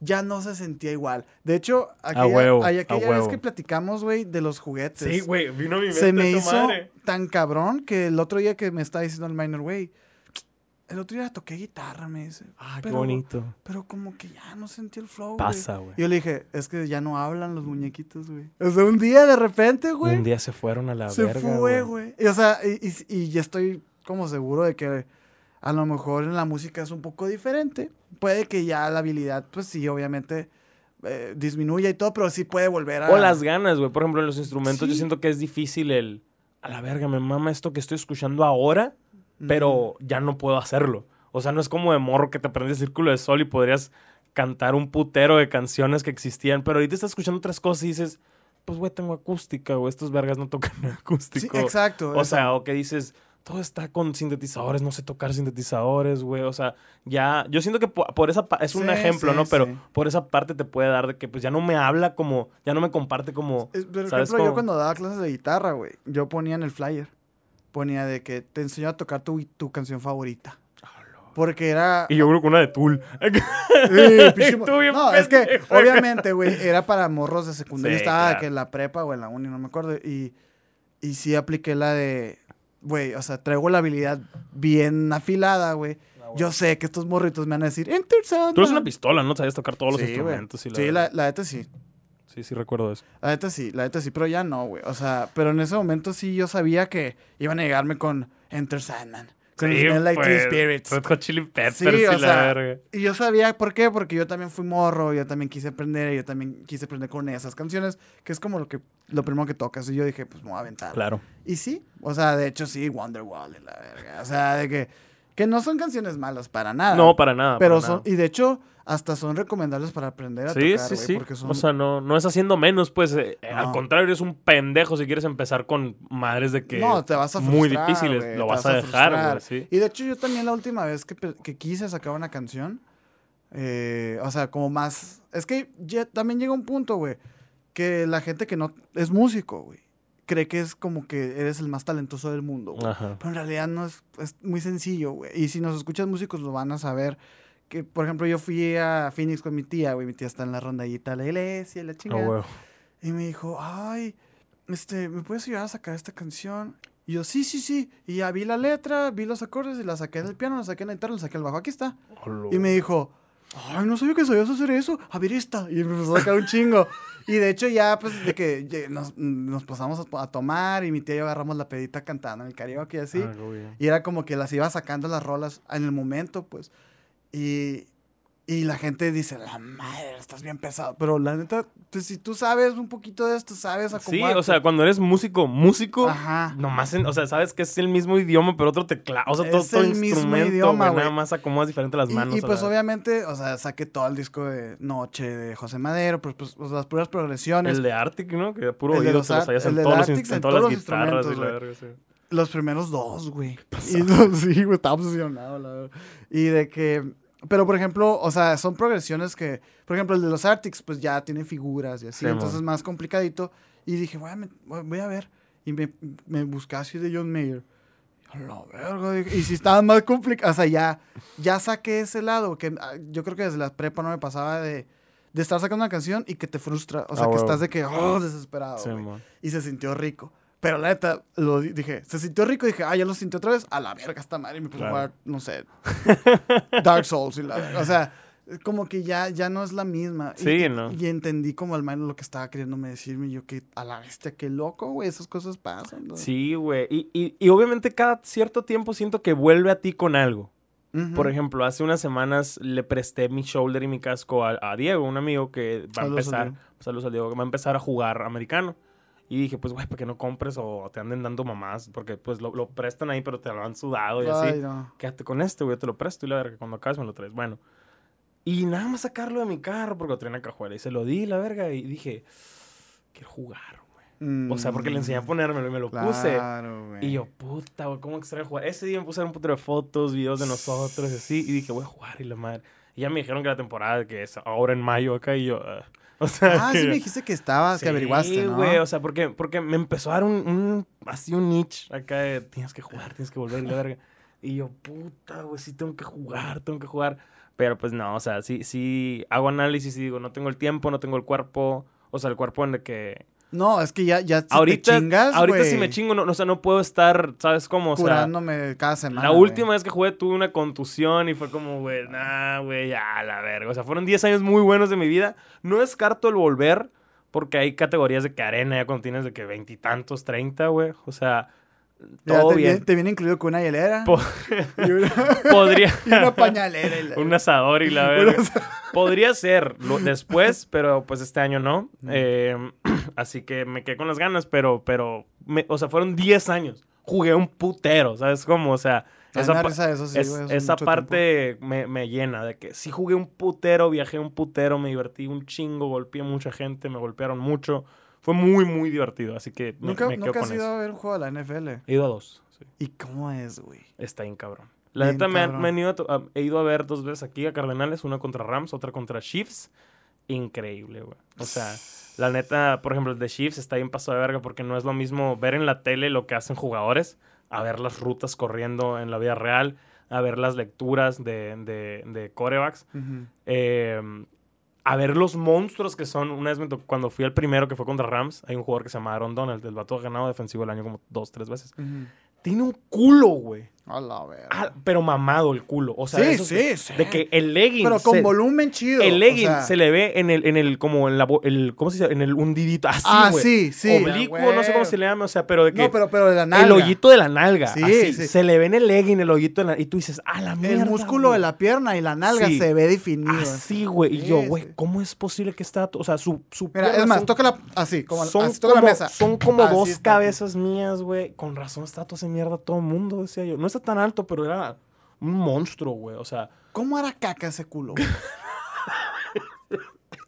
ya no se sentía igual. De hecho, aquella, huevo, ay, a aquella vez que platicamos, güey, de los juguetes. Sí, güey, vino mi mente Se me hizo madre. tan cabrón que el otro día que me estaba diciendo el minor, güey, el otro día toqué guitarra, me dice. Ah, qué pero- bonito. Pero como que ya no sentí el flow, güey. Pasa, güey. Y yo le dije, es que ya no hablan los muñequitos, güey. O sea, un día de repente, güey. Un día se fueron a la Se verga, fue, güey. Y, o sea, y, y- y ya estoy como seguro de que a lo mejor en la música es un poco diferente. Puede que ya la habilidad, pues sí, obviamente eh, disminuya y todo, pero sí puede volver a... O las ganas, güey. Por ejemplo, en los instrumentos yo Sí. siento que es difícil el... A la verga, me mama esto que estoy escuchando ahora, pero ya no puedo hacerlo. O sea, no es como de morro que te aprendes el círculo de sol y podrías cantar un putero de canciones que existían, pero ahorita estás escuchando otras cosas y dices, pues, güey, tengo acústica, güey, estos vergas no tocan Sí, acústico. exacto. O sea, o que dices, todo está con sintetizadores, no sé tocar sintetizadores, güey. O sea, ya, yo siento que po- por, esa es un Sí, ejemplo, sí, ¿no? Pero sí. por esa parte te puede dar de que pues ya no me habla como, ya no me comparte como, Es- Por ¿sabes ejemplo, yo cuando daba clases de guitarra, güey, yo ponía en el flyer, ponía de que te enseño a tocar tu, tu canción favorita. Porque era... Y yo creo que una de Tool. Sí, no, es que obviamente, güey, era para morros de secundaria. Sí, estaba claro. que en la prepa o en la uni, no me acuerdo. Y, y sí apliqué la de, güey, o sea, traigo la habilidad bien afilada, güey. Yo sé que estos morritos me van a decir, Enter Tú eres una Sandman". pistola, ¿no? Sabías tocar todos los Sí, güey. instrumentos. Y la Sí, la, la neta sí. sí, sí recuerdo eso. La neta sí, la neta sí, pero ya no, güey. O sea, pero en ese momento sí yo sabía que iban a llegarme con Enter Sandman. Con Sí, Smell Like Teen Spirits. Red Hot Chili Peppers Sí, y o la sea, verga. Y yo sabía por qué, porque yo también fui morro, yo también quise aprender, yo también quise aprender con esas canciones, que es como lo que lo primero que tocas. Y yo dije, pues me voy a aventar. Claro. Y sí, o sea, de hecho sí, Wonderwall y la verga. O sea, de que, que no son canciones malas para nada. No, para nada. Pero para son, nada. y de hecho, hasta son recomendables para aprender a Sí, tocar, sí, sí. son... O sea, no, no es haciendo menos, pues. eh, eh, Al contrario, eres un pendejo si quieres empezar con madres de que. no, te vas a frustrar, Muy difíciles. Lo vas a dejar, güey. Sí. Y de hecho yo también la última vez que, que quise sacar una canción, eh, o sea, como más... Es que ya también llega un punto, güey, que la gente que no es músico, güey, cree que es como que eres el más talentoso del mundo, güey. Pero en realidad no es, es muy sencillo, güey. Y si nos escuchas músicos lo van a saber. Que, por ejemplo, yo fui a Phoenix con mi tía, güey. Mi tía está en la rondallita de la iglesia, la chingada. huevo. Y me dijo, ay, este, ¿me puedes ayudar a sacar esta canción? Y yo, sí, sí, sí. Y ya vi la letra, vi los acordes y la saqué del piano, la saqué en la guitarra, la saqué al bajo. Aquí está. Y me dijo, ay, no sabía que sabías hacer eso. A ver esta. Y me empezó a sacar un chingo. Y de hecho ya, pues, de que nos, nos pasamos a, a tomar y mi tía y yo agarramos la pedita cantando en el karaoke y así. Ah. Y era como que las iba sacando las rolas en el momento, pues. Y, y la gente dice, la madre, estás bien pesado. Pero la neta, pues, si tú sabes un poquito de esto, sabes Sí, acomodarte. o sea, cuando eres músico, músico, Ajá. nomás, en- o sea, sabes que es el mismo idioma, pero otro teclado, o sea, todo, Es todo el mismo instrumento, idioma, güey, nada más acomodas diferente las Y- manos. Y, a pues la- obviamente, o sea, saqué todo el disco de Noche de José Madero, pues, pues, pues, las puras progresiones. El de Arctic, ¿no? Que puro El de oído los te los sabías el en todos los Arctic en en todas las guitarras y la verga, sí. Los primeros dos, güey. Y sí, güey, estaba obsesionado, la verdad. Y de que. Pero, por ejemplo, o sea, son progresiones que. Por ejemplo, el de los Arctics, pues ya tiene figuras y así. Sí, entonces es más complicadito. Y dije, voy a, met- voy a ver. Y me, me busqué así de John Mayer. La verga, Y si estaba más complicado. O sea, ya, ya saqué ese lado. Que ah, yo creo que desde la prepa no me pasaba de. De estar sacando una canción y que te frustra. O sea, Ah, que estás de que, oh, desesperado. Sí, y se sintió rico. Pero la neta, lo di- dije, se sintió rico, dije, ah, ya lo sintió otra vez, a la verga esta madre, y me puse Claro. a jugar, no sé, Dark Souls y la verga. O sea, como que ya, ya no es la misma. Y- Sí, y, ¿no? Y entendí como al menos lo que estaba queriéndome decirme, y yo que a la bestia, qué loco, güey, esas cosas pasan. ¿no? Sí, güey. Y, y, y obviamente cada cierto tiempo siento que vuelve a ti con algo. Por ejemplo, hace unas semanas le presté mi shoulder y mi casco a, a Diego, un amigo que va a empezar, saludos a Diego, que va a empezar a jugar americano. Y dije, pues, güey, ¿para qué no compres o te anden dando mamás? Porque, pues, lo, lo prestan ahí, pero te lo han sudado y así. Ay, no. Quédate con este, güey, te lo presto y la verga, cuando acabes me lo traes. Bueno. Y nada más sacarlo de mi carro porque lo traía en la cajuela. Y se lo di, la verga, y dije, quiero jugar, güey. O sea, porque le enseñé a ponérmelo y me lo puse. Mm, Claro, güey. Y yo, puta, güey, ¿cómo extraño jugar? Ese día me puse a un putero de fotos, videos de nosotros y así. Y dije, voy a jugar y la madre. Y ya me dijeron que la temporada que es ahora en mayo acá y yo... ah. O sea, Ah, que- sí me dijiste que estabas, que averiguaste, Sí, ¿no? güey, o sea, porque, porque me empezó a dar un, un- así un niche acá de tienes que jugar, tienes que volver la verga. Y yo, puta, güey, sí tengo que jugar, tengo que jugar. Pero pues no, o sea, sí, sí hago análisis y digo, no tengo el tiempo, no tengo el cuerpo. O sea, el cuerpo en el que... No, es que ya, ya si ahorita, te chingas, ahorita sí güey, me chingo, no, o sea, no puedo estar, ¿sabes cómo? O sea, curándome cada semana. la última vez que jugué tuve una contusión y fue como, güey, nah, güey, ya, la verga. O sea, fueron 10 años muy buenos de mi vida. No descarto el volver, porque hay categorías de que arena ya cuando tienes de que veintitantos, treinta, güey. O sea, todo te, bien. Viene, te viene incluido con una hielera. Po- y una, Podría. y una pañalera. y la- un asador y la verga. Podría ser lo- después, pero pues este año no. Eh, así que me quedé con las ganas, pero, pero, me- o sea, fueron 10 años. Jugué un putero, ¿sabes cómo? O sea, A mí esa, pa- eso, sí, es- güey, esa parte me, me llena de que sí jugué un putero, viajé un putero, me divertí un chingo, golpeé mucha gente, me golpearon mucho. Fue muy, muy divertido, así que me, Nunca, me quedo nunca con has ido eso. a ver un juego de la NFL. He ido a dos. sí. ¿Y cómo es, güey? Está bien cabrón. La Bien neta me, han- cabrón. me han ido a he ido a ver dos veces aquí a Cardenales, una contra Rams, otra contra Chiefs. Increíble, güey. O sea, la neta, por ejemplo, el de Chiefs está bien pasado de verga porque no es lo mismo ver en la tele lo que hacen jugadores, a ver las rutas corriendo en la vida real, a ver las lecturas de, de, de corebacks, eh, a ver los monstruos que son. Una vez me tocó- cuando fui al primero que fue contra Rams, hay un jugador que se llama Aaron Donald, el vato ha ganado defensivo el año como dos, tres veces. Tiene un culo, güey. A la verga. Ah, pero mamado el culo. O sea, Sí, eso sí, que- sí. De que el legging. Pero con se- volumen chido. El o legging sea- se le ve en el, en el, como en la, bo- el, ¿cómo se dice? En el hundidito. Así, Ah, güey. sí, sí. Oblicuo, no sé cómo se le llama, o sea, pero de que. No, pero, pero de la nalga. el hoyito de la nalga. Sí, así, sí. Se le ve en el legging, el hoyito de la Y tú dices, ah, la mierda. El músculo güey". de la pierna y la nalga Sí. se ve definido. Así, güey. Y yo, güey. ¿cómo es posible que está.? O sea, su. su Mira, pierna es más, son- tócala así, como son así, toca como, la mesa. son como Así dos cabezas mías, güey. Con razón está todo ese mierda todo el mundo, decía yo. No tan alto, pero era un monstruo, güey. O sea, ¿Cómo hará caca ese culo? güey?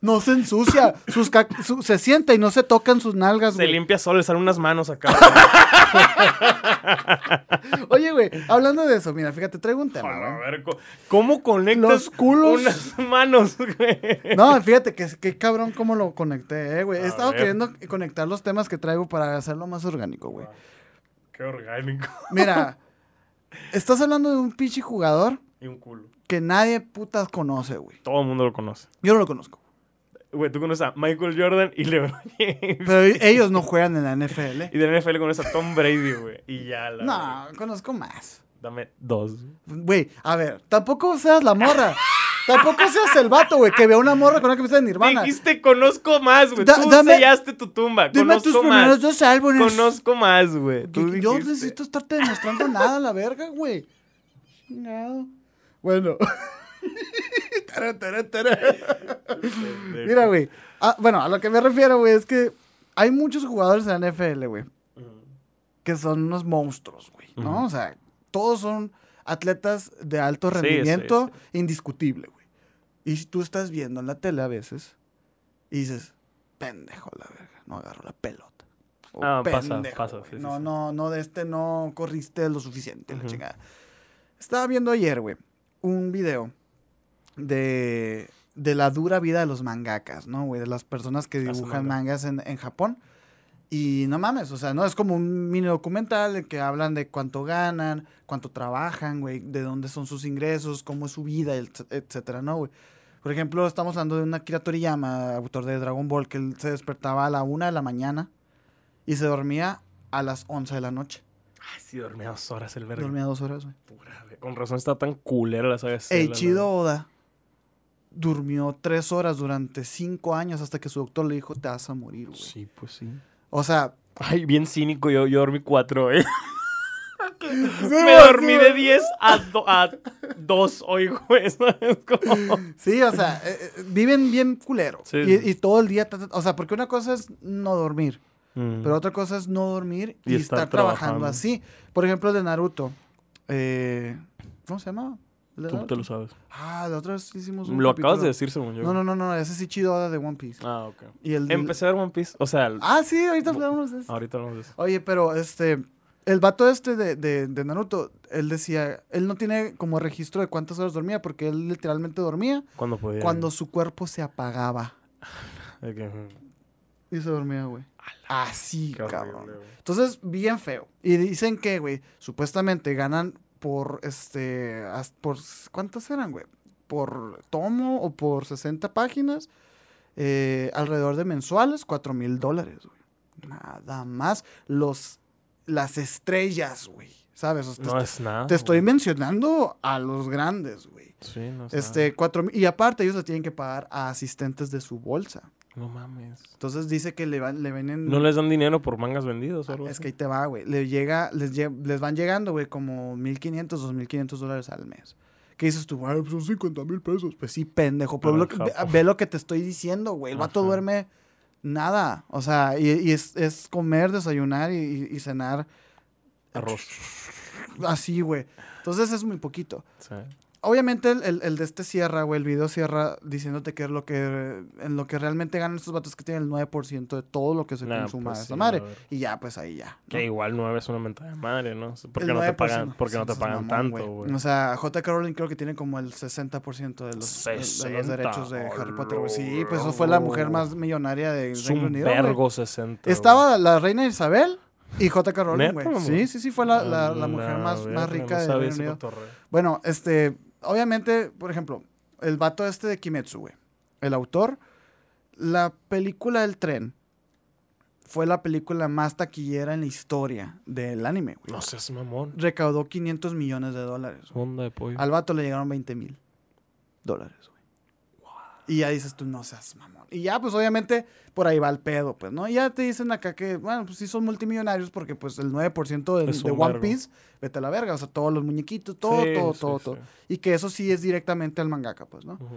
No se ensucia. Sus su- se sienta y no se tocan sus nalgas, Se güey. limpia solo, le salen unas manos acá. Oye, güey, hablando de eso, mira, fíjate, traigo un tema, a güey. ver, ¿cómo conectas Los culos. unas manos, güey? No, fíjate que, que cabrón cómo lo conecté, eh, güey. He A estado ver. queriendo conectar los temas que traigo para hacerlo más orgánico, güey. Qué orgánico. Mira, estás hablando de un pinche jugador Y un culo. que nadie putas conoce, güey. Todo el mundo lo conoce. Yo no lo conozco. Güey, tú conoces a Michael Jordan y LeBron James. Pero ellos no juegan en la NFL. Y de la NFL conoces a Tom Brady, güey. Y ya, la No, conozco más. Dame dos. Güey, a ver, tampoco seas la morra. Tampoco seas el vato, güey, que vea una morra con una camisa de Nirvana. Dijiste, conozco más, güey. Da- Tú dame- sellaste tu tumba. Dime tus conozco primeros más. dos álbumes. Conozco más, güey. Yo necesito estarte demostrando nada a la verga, güey. Chingado. Bueno. Tara, tara. Mira, güey. Ah, bueno, a lo que me refiero, güey, es que hay muchos jugadores en la NFL, güey, que son unos monstruos, güey, ¿no? O sea, todos son atletas de alto Sí, sí, rendimiento, indiscutible, güey. Y si tú estás viendo en la tele a veces y dices, pendejo la verga, no agarro la pelota. O, Ah, pasa, "Pendejo, pasa, sí, no, sí. no, no, de este no corriste lo suficiente, la chingada. Estaba viendo ayer, güey, un video de, de la dura vida de los mangakas, ¿no, güey? De las personas que Hacen dibujan manga. mangas en, en Japón. Y no mames, o sea, no es como un mini documental en que hablan de cuánto ganan, cuánto trabajan, güey, de dónde son sus ingresos, cómo es su vida, et- etcétera, ¿no, güey? Por ejemplo, estamos hablando de un Akira Toriyama, autor de Dragon Ball, que él se despertaba a la una de la mañana y se dormía a las 11 de la noche. Ay, sí, dormía dos horas el verga. Dormía dos horas, güey. Pura, güey. Con razón está tan culera la saga Zelda, Eiichiro Oda durmió tres horas durante cinco años hasta que su doctor le dijo, te vas a morir, güey. Sí, pues sí. O sea, Ay, bien cínico. Yo, yo dormí cuatro, güey. Me dormí sí, de güey. 10 a, do- a 2 hoy, güey. ¿Sabes cómo? Sí, o sea, eh, eh, viven bien culero. Sí, y, sí. y todo el día, o sea, porque una cosa es no dormir, Mm. pero otra cosa es no dormir y, Y estar, estar trabajando trabajando. así. Por ejemplo, el de Naruto. eh, ¿Cómo se llama? ¿El de Tú Naruto? te lo sabes. Ah, la otra vez hicimos un Lo acabas de decir, según yo. No, no, no, no, ese es Ichido Oda de One Piece. Ah, ok. Y el Empecé a ver One Piece. O sea, el- Ah, sí, ahorita hablamos de eso. ahorita hablamos de eso. Oye, pero este, el vato este de, de, de Naruto, él decía, él no tiene como registro de cuántas horas dormía, porque él literalmente dormía ¿Cuándo podía? cuando su cuerpo se apagaba. Mm, Y se dormía, güey. Así, cabrón. Entonces, bien feo. Y dicen que, güey, supuestamente ganan por, este, por, ¿cuántas eran, güey? Por tomo o por 60 páginas, eh, alrededor de mensuales, 4 mil dólares, güey. Nada más los, las estrellas, güey. ¿Sabes? O sea, te No estoy- es nada. te estoy mencionando a los grandes, güey. Sí, no es Este, cuatro mil- y aparte ellos le tienen que pagar a asistentes de su bolsa. nada. No mames. Entonces dice que le, van, le vienen... ¿No les dan dinero por mangas vendidos o algo Es así? que ahí te va, güey. Le llega, les, les van llegando, güey, como 1.500, 2.500 dólares al mes. ¿Qué dices tú? Ay, pues son 50 mil pesos. Pues sí, pendejo. Pero lo que- ve, lo que te estoy diciendo, güey. El vato duerme nada. O sea, y, y es, es comer, desayunar y, y- y cenar Arroz. así, güey. Entonces es muy poquito. Sí. Obviamente el, el- el de este cierra, güey, el video cierra diciéndote que es lo que en lo que realmente ganan estos vatos que tienen el 9% de todo lo que se Nah, consuma pues de esa sí, madre. Y ya, pues ahí ya. ¿no? Que igual 9 es una mentada de madre, ¿no? Porque no te 9%, pagan, porque no te pagan mamón, tanto, güey. O sea, J.K. Rowling creo que tiene como el 60% de los, de- de los 60, derechos de Harry Potter, güey. Sí, pues eso fue la mujer más millonaria de Reino un Unido, vergo 60. Estaba la reina Isabel y J.K. Rowling, ¿Neta, güey. Sí, sí, sí, fue la, la- mujer más, más rica no de Reino Unido. Bueno, este, obviamente, por ejemplo, el vato este de Kimetsu, güey. El autor, la película del tren fue la película más taquillera en la historia del anime, güey. No seas mamón. Recaudó 500 millones de dólares. Onda de pollo. Al vato le llegaron 20 mil dólares, güey. Y ya dices tú, no seas mamón. Y ya, pues obviamente, por ahí va el pedo, pues, ¿no? Y ya te dicen acá que, bueno, pues sí son multimillonarios porque, pues, el 9% de, de One. Piece, vete a la verga. O sea, todos los muñequitos, todo, Sí, todo, sí, todo, sí. todo. Y que eso sí es directamente al mangaka, pues, ¿no? Ujú.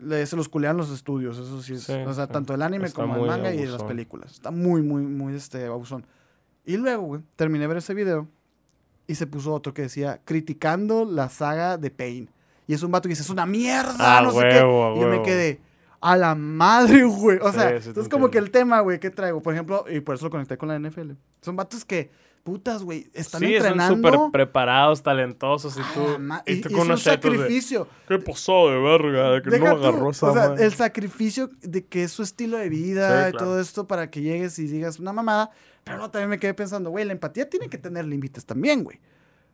Le, se los culean los estudios, eso sí es. O sea, tanto el anime Está como el manga y las abusón. películas. Está muy, muy, muy, este, abusón. Y luego, güey, terminé de ver ese video y se puso otro que decía, criticando la saga de Pain. Y es un vato que dice, es una mierda, Ah, no sé huevo, qué. Y yo me quedé, a la madre, güey. O sea, sí entonces como que el tema, güey, que traigo, por ejemplo, y por eso lo conecté con la NFL. Son vatos que, putas, güey, están Sí, son entrenando. súper preparados, talentosos y tú, y y, tú y con es un chetos de, sacrificio. ¿Qué pasó de verga? De que Deja no tú, agarró esa o sea, madre?" el sacrificio de que es su estilo de vida Sí, y claro. todo esto para que llegues y digas una mamada. Pero luego también me quedé pensando, güey, la empatía tiene que tener límites también, güey.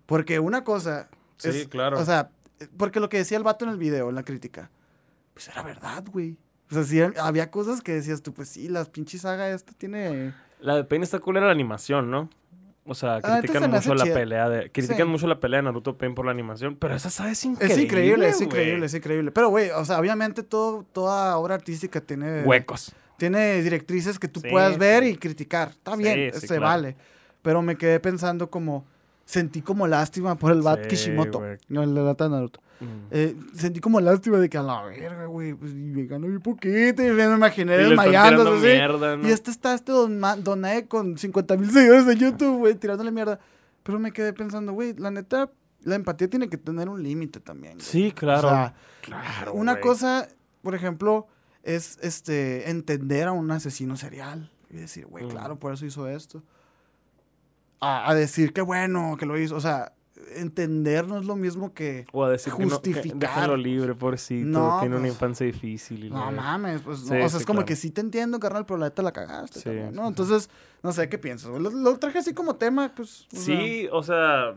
Porque una cosa Sí, es, claro. O sea, porque lo que decía el vato en el video, en la crítica, pues era verdad, güey. O sea, sí, había cosas que decías tú, pues sí, la pinche saga esta tiene... La de Pain está cool era la animación, ¿no? O sea, Ah, critican mucho la chida. pelea de... Critican Sí. mucho la pelea de Naruto Pain por la animación, pero esa saga es increíble, Es increíble, es increíble, es increíble. Pero, güey, o sea, obviamente todo, toda obra artística tiene... Huecos. tiene directrices que tú Sí, puedas ver y criticar. Está bien, sí, se claro. vale. Pero me quedé pensando como... Sentí como lástima por el Bat Kishimoto. güey. No, el de Naruto. Mm. Eh, sentí como lástima de que a la verga, güey, pues y me ganó mi poquito y me imaginé desmayándose. tirando así. mierda, ¿no? Y este está este don, con 50 mil seguidores de YouTube, güey, tirándole mierda. Pero me quedé pensando, güey, la neta, la empatía tiene que tener un límite también. güey. Sí, claro. O sea, claro, una güey. cosa, por ejemplo, es este entender a un asesino serial. Y decir, güey, Mm. claro, por eso hizo esto. A, a decir que bueno que lo hizo. O sea, entender no es lo mismo que. O a decir que no, que justificar. libre, pobrecito. No, tiene una pues, infancia difícil. Y No la- mames, pues, no, o sea, sí, es como claro. que sí te entiendo, carnal, pero la neta la cagaste Sí, ¿no? Entonces, no sé, ¿qué piensas? Lo, lo traje así como tema, pues. o sea, Sí, o sea,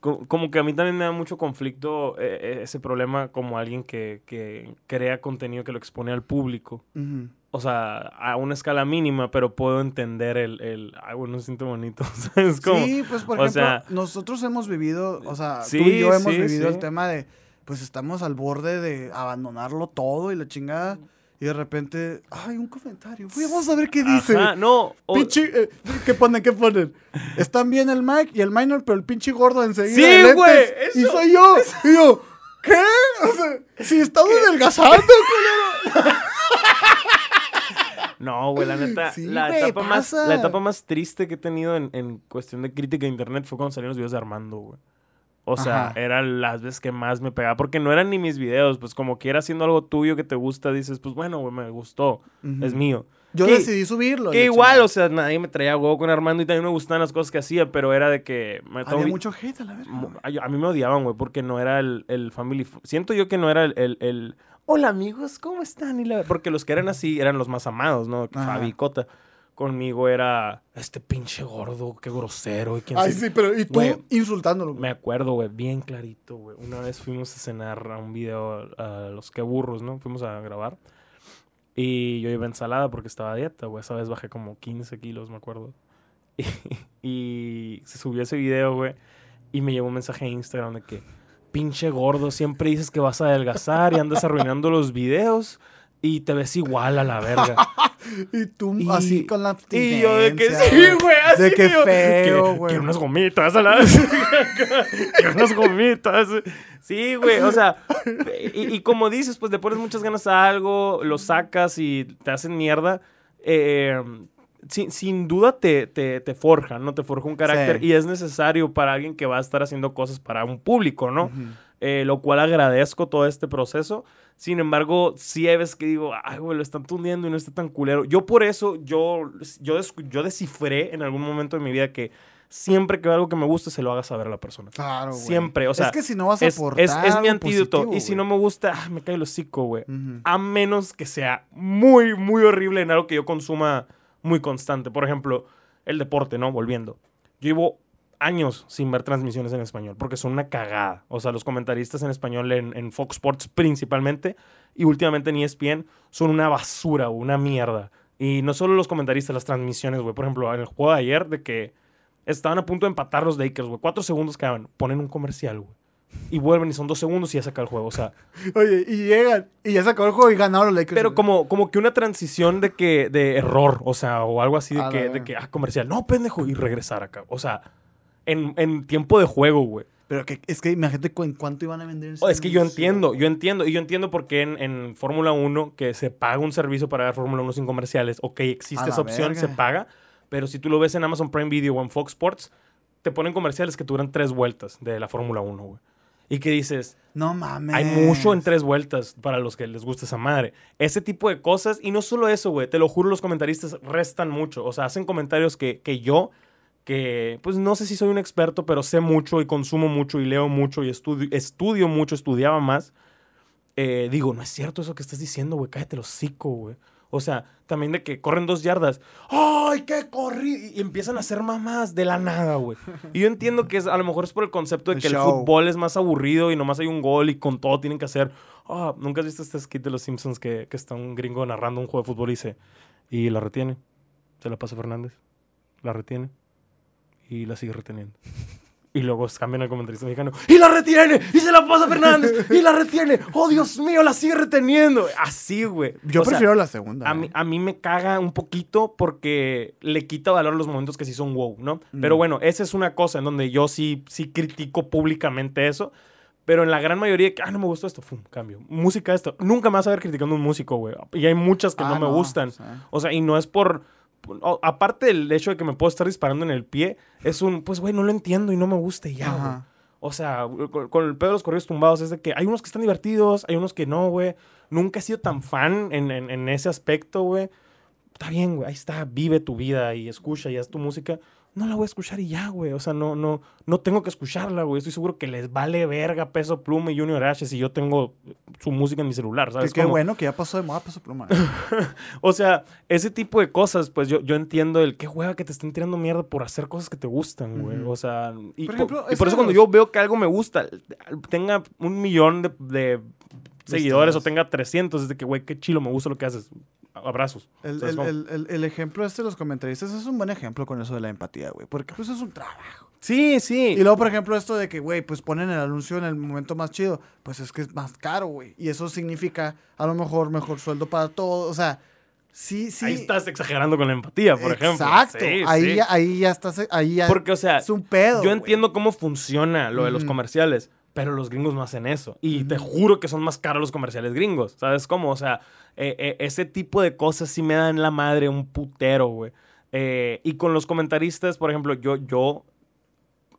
co- como que a mí también me da mucho conflicto eh, eh, ese problema como alguien que, que crea contenido que lo expone al público. ujú. O sea, a una escala mínima, pero puedo entender el, el ay, bueno, siento bonito, ¿sabes? Como, Sí, pues por o ejemplo, sea- nosotros hemos vivido, o sea, Sí, tú y yo hemos sí, vivido sí. el tema de, pues estamos al borde de abandonarlo todo y la chingada, y de repente, ay, un comentario, Uy, vamos a ver qué dice. Ajá, no, o- Pinche, eh, ¿qué ponen? ¿Qué ponen? Están bien el Mike y el minor, pero el pinche gordo enseguida. Sí, güey, Y eso- soy yo. Y yo, ¿qué? O sea, si estamos adelgazando, culero. No, güey, la neta, Sí, la, etapa más, la etapa más triste que he tenido en, en cuestión de crítica de internet fue cuando salieron los videos de Armando, güey. O sea, Ajá. eran las veces que más me pegaba, porque no eran ni mis videos, pues como que era haciendo algo tuyo que te gusta, dices, pues bueno, güey, me gustó, es mío. Yo Que- decidí subirlo. Que igual, o sea, nadie me traía huevo con Armando y también me gustaban las cosas que hacía, pero era de que... me Había vi- mucho hate a la verga. A, mí me odiaban, güey, porque no era el, el family... Siento yo que no era el, el- el, Hola, amigos, ¿cómo están? Y la- Porque los que eran así eran los más amados, ¿no? Ajá. Fabi y Cota. Conmigo era este pinche gordo, qué grosero. Y quién Ay, sí, pero y tú Güey, insultándolo. Me acuerdo, güey, bien clarito, güey. Una vez fuimos a cenar a un video a los que burros, ¿no? Fuimos a grabar. Y yo iba ensalada porque estaba a dieta, güey. Esa vez bajé como 15 kilos, me acuerdo. Y, y se subió ese video, güey. Y me llegó un mensaje a Instagram de que, pinche gordo, siempre dices que vas a adelgazar y andas arruinando los videos. Y te ves igual a la verga. Y tú Y- así con la Y yo de que sí, güey, así De que yo, feo, güey. Quiero unas gomitas a la Quiero unas gomitas. Sí, güey, o sea, y, y como dices, pues le pones muchas ganas a algo, lo sacas y te hacen mierda. eh, sin, sin duda te, te, te forja, ¿no? Te forja un carácter Sí. y es necesario para alguien que va a estar haciendo cosas para un público, ¿no? Eh, lo cual agradezco todo este proceso. Sin embargo, sí hay veces que digo, ay, güey, lo están tundiendo y no está tan culero. Yo por eso, yo, yo, yo descifré en algún momento de mi vida que siempre que veo algo que me gusta, se lo haga saber a la persona. Claro, güey. Siempre, o sea, es que si no vas a Es, aportar es, es mi antídoto. positivo, y si güey. no me gusta, ah, me cae el hocico, güey. A menos que sea muy, muy horrible en algo que yo consuma muy constante. Por ejemplo, el deporte, ¿no? Volviendo. Yo llevo años sin ver transmisiones en español porque son una cagada. O sea, los comentaristas en español en, en Fox Sports principalmente y últimamente en ESPN son una basura, una mierda. Y no solo los comentaristas, las transmisiones, güey. Por ejemplo, en el juego de ayer de que estaban a punto de empatar los Lakers, güey. Cuatro segundos quedaban. Ponen un comercial, güey. Y vuelven y son dos segundos y ya saca el juego. O sea, Oye, y llegan y ya se acabó el juego y ganaron los Lakers. pero como, como que una transición de que de error, o sea, o algo así de A que, de que, ah, comercial, no, pendejo, y regresar acá. O sea, en, en tiempo de juego, güey. Pero que, es que imagínate en cuánto iban a vender. Oh, es que yo entiendo, yo entiendo, y yo entiendo por qué en, en Fórmula 1 que se paga un servicio para ver Fórmula 1 sin comerciales, ok, existe esa opción, verga. se paga, pero si tú lo ves en Amazon Prime Video o en Fox Sports, te ponen comerciales que duran tres vueltas de la Fórmula 1, güey. y que dices, No mames. hay mucho en tres vueltas para los que les gusta esa madre. Ese tipo de cosas, y no solo eso, güey, te lo juro, los comentaristas restan mucho. O sea, hacen comentarios que, que yo, que pues no sé si soy un experto, pero sé mucho y consumo mucho y leo mucho y estudio, estudio mucho, estudiaba más. eh, digo, no es cierto eso que estás diciendo, güey, cállate los hocico, güey. O sea, también de que corren dos yardas. ¡Ay, qué corrí! Y empiezan a hacer mamás de la nada, güey. Y yo entiendo que es, a lo mejor es por el concepto de El que el show. fútbol es más aburrido y nomás hay un gol y con todo tienen que hacer. Ah, ¿Nunca has visto este skit de los Simpsons que, que está un gringo narrando un juego de fútbol y dice, y la retiene? Se la pasa Fernández. La retiene. Y la sigue reteniendo. Y luego cambian al comentarista mexicano. ¡Y la retiene! ¡Y se la pasa a Fernández! ¡Y la retiene! ¡Oh, Dios mío! ¡La sigue reteniendo! Así, güey. Yo O sea, prefiero la segunda. a mí, eh. a mí me caga un poquito porque le quita valor a los momentos que sí son wow, ¿no? Mm. Pero bueno, esa es una cosa en donde yo sí, sí critico públicamente eso. Pero en la gran mayoría, ah, no me gustó esto, Fum, cambio. Música esto. Nunca me vas a ver criticando a un músico, güey. Y hay muchas que Ah, no me gustan. sea. O sea, y no es por... o- aparte del hecho de que me puedo estar disparando en el pie, es un, pues, güey, no lo entiendo y no me gusta y ya, güey. O sea, con, con el pedo de los corridos tumbados es de que hay unos que están divertidos, hay unos que no, güey. Nunca he sido tan fan en, en- en ese aspecto, güey. Está bien, güey, ahí está, vive tu vida y escucha y haz tu música. No la voy a escuchar y ya, güey. O sea, no, no, no tengo que escucharla, güey. Estoy seguro que les vale verga Peso Pluma y Junior H si yo tengo su música en mi celular, Que ¿sabes? qué Como- bueno que ya pasó de moda peso pluma. o sea, ese tipo de cosas, pues yo, yo entiendo el qué hueva que te estén tirando mierda por hacer cosas que te gustan, güey. O sea, y Por y eso cuando los- yo veo que algo me gusta, tenga un millón de, de seguidores o tenga 300, es de que, güey, qué chilo, me gusta lo que haces. Abrazos. El, el- el- el- el ejemplo este de los comentaristas es un buen ejemplo con eso de la empatía, güey. Porque pues es un trabajo. Sí, sí. Y luego, por ejemplo, esto de que, güey, pues ponen el anuncio en el momento más chido. Pues es que es más caro, güey. Y eso significa, a lo mejor, mejor sueldo para todos. O sea, sí, sí. Ahí estás exagerando con la empatía, por ejemplo. Exacto. Sí, ahí, sí. Ahí ya estás, ahí ya Porque, o sea, es un pedo. Yo entiendo cómo funciona lo de los comerciales, pero los gringos no hacen eso. Y te juro que son más caros los comerciales gringos. ¿Sabes cómo? O sea, eh, eh, ese tipo de cosas sí me dan la madre un putero, güey. Eh, y con los comentaristas, por ejemplo, yo, yo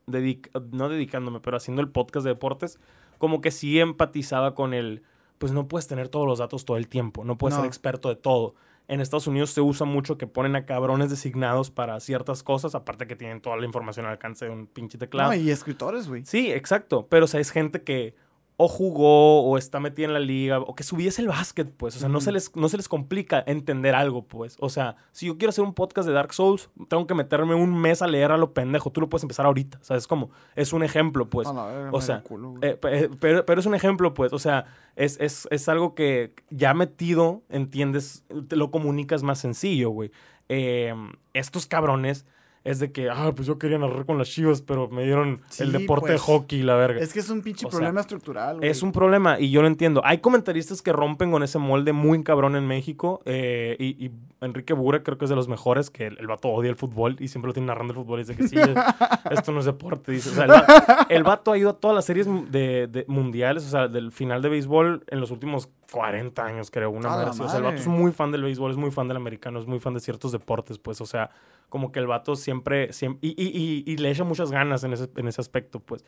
no dedicándome, pero haciendo el podcast de deportes, como que sí empatizaba con el, pues no puedes tener todos los datos todo el tiempo, no puedes No. ser experto de todo. En Estados Unidos se usa mucho que ponen a cabrones designados para ciertas cosas, aparte que tienen toda la información al alcance de un pinche teclado. No, y escritores, güey. Sí, exacto. Pero, o sea, es gente que o jugó o está metida en la liga o que su vida es el básquet, pues. O sea, no, se les, no se les complica entender algo, pues. O sea, si yo quiero hacer un podcast de Dark Souls, tengo que meterme un mes a leer a lo pendejo. Tú lo puedes empezar ahorita, ¿sabes? Como, es un ejemplo, pues. O sea, culo. Eh, eh, pero, pero es un ejemplo, pues. O sea, es, es, es algo que ya metido, entiendes, te lo comunicas más sencillo, güey. Eh, estos cabrones es de que, ah, pues yo quería narrar con las chivas, pero me dieron el deporte de pues. hockey, la verga. es que es un pinche o sea, problema estructural, güey. Es un problema y yo lo entiendo. Hay comentaristas que rompen con ese molde muy cabrón en México. eh, y, y Enrique Bura creo que es de los mejores, que el, el vato odia el fútbol y siempre lo tiene narrando el fútbol y dice que sí, esto no es deporte. Dice. O sea, el, el vato ha ido a todas las series de, de mundiales, o sea, del final de béisbol en los últimos 40 años, creo. Una ¡A madre. O sea, el vato es muy fan del béisbol, es muy fan del americano, es muy fan de ciertos deportes, pues, o sea, como que el vato siempre, siempre y, y- y- y le echa muchas ganas en ese, en ese aspecto, pues.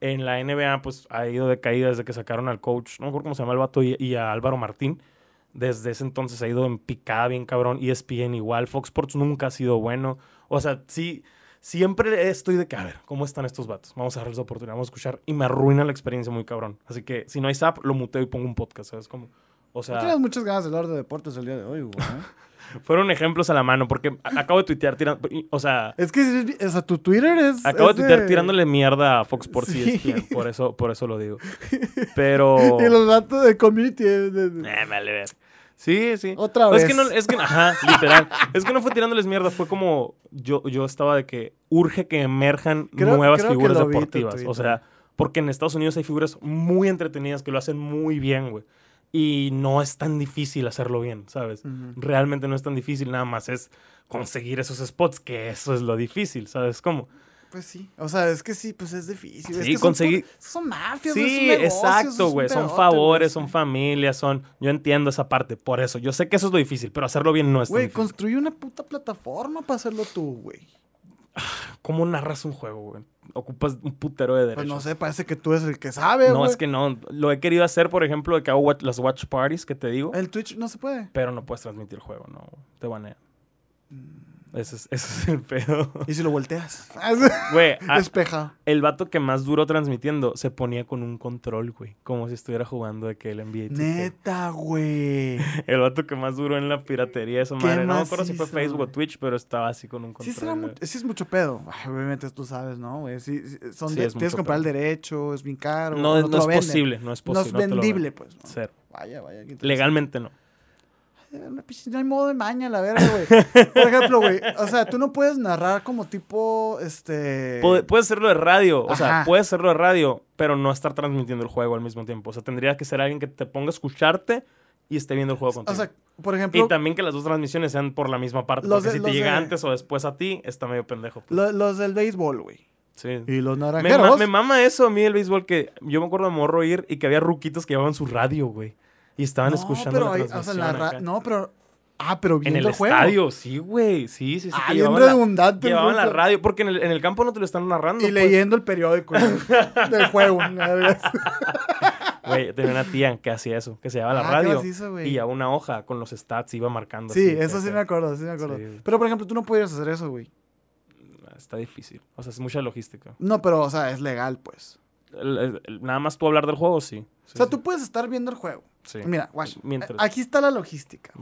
En la NBA, pues, ha ido de caída desde que sacaron al coach, no me acuerdo cómo se llama el vato, y, a Álvaro Martín. Desde ese entonces ha ido en picada bien cabrón. ESPN igual. Fox Sports nunca ha sido bueno. O sea, sí, siempre estoy de que, a ver, ¿cómo están estos vatos? Vamos a darles la oportunidad, vamos a escuchar. Y me arruina la experiencia muy cabrón. Así que si no hay zap, lo muteo y pongo un podcast, ¿sabes? Como, o No sea, tienes muchas ganas de hablar de deportes el día de hoy, güey. ¿eh? fueron ejemplos a la mano porque acabo de tuitear tirando, o sea, es que, o sea, tu Twitter es. acabo de tuitear tirándole mierda a Fox Sports y Sí. ESPN, por eso, por eso lo digo. Pero... Y los datos de community. de- de- Eh, vale ver. Sí, sí. Otra No, vez. Es que no, es que, ajá, literal. es que no fue tirándoles mierda, fue como yo, yo estaba de que urge que emerjan Creo- nuevas creo figuras vi deportivas. O sea, porque en Estados Unidos hay figuras muy entretenidas que lo hacen muy bien, güey. Y no es tan difícil hacerlo bien, ¿sabes? Realmente no es tan difícil, nada más es conseguir esos spots, que eso es lo difícil, ¿sabes cómo? Pues sí. O sea, es que sí, pues es difícil. es Sí, que son conseguí- puro- Son, mafias, Sí, son negocios, es exacto, güey. Son favores, son familias, son... Yo entiendo esa parte, por eso. Yo sé que eso es lo difícil, pero hacerlo bien no es tan Güey, construye una puta plataforma para hacerlo tú, güey. ¿Cómo narras un juego, güey? Ocupas un putero de derechos. Pues no sé, parece que tú eres el que sabe, No, güey. es que no. Lo he querido hacer, por ejemplo, de que hago watch- las watch parties que te digo. El Twitch no se puede. Pero no puedes transmitir el juego, no. güey. Te banean. Mm. Ese es, ese es el pedo. Y si lo volteas. Güey, Despeja. el vato que más duró transmitiendo se ponía con un control, güey. Como si estuviera jugando de que el NBA. 2K. Neta, güey. El vato que más duró en la piratería, esa ¿Qué madre. No me acuerdo si fue Facebook o. Twitch, pero estaba así con un Sí, control. será mu- güey. sí es mucho pedo. Ay, obviamente tú sabes, ¿no, güey? Sí, sí, son de- es tienes que comprar pedo. el derecho, es bien caro. No, no es venden. posible, no es posible. es no lo vendible, pues. ¿no? Cero. Vaya, vaya. Legalmente no. No hay modo de maña, la verga, güey. Por ejemplo, güey, o sea, tú no puedes narrar como tipo, este... Puede- Puedes hacerlo de radio, o sea, Ajá. puedes hacerlo de radio, pero no estar transmitiendo el juego al mismo tiempo. O sea, tendría que ser alguien que te ponga a escucharte y esté viendo el juego contigo. O sea, por ejemplo, y también que las dos transmisiones sean por la misma parte. Porque de- si te llega de- antes o después a ti, está medio pendejo. pues. lo- los del béisbol, güey. Sí. Y los Me, ma- naranjeros. me mama eso a mí el béisbol que yo me acuerdo de morro ir y que había ruquitos que llevaban su radio, güey. Y estaban no, escuchando pero la o transmisión sea, la ra- acá. No, pero... Ah, pero En viendo el, el, juego. estadio, sí, güey. Sí, sí, sí. Ah, bien la- redundante. el Llevaban la radio, porque en el, en el campo no te lo están narrando. Y pues. leyendo el periódico del juego. la. Güey, tenía una tía que hacía eso, que se llevaba la Ah, radio y a una hoja con los stats iba marcando. Sí, así, eso sí me acuerdo, sí me acuerdo. Sí. Pero, por ejemplo, tú no podrías hacer eso, güey. Está difícil. O sea, es mucha logística. No, pero, o sea, es legal, pues. El- nada más tú hablar del juego, sí. Sí, o sea, sí. tú puedes estar viendo el juego. Sí. Mira. Mientras- Aquí está la logística.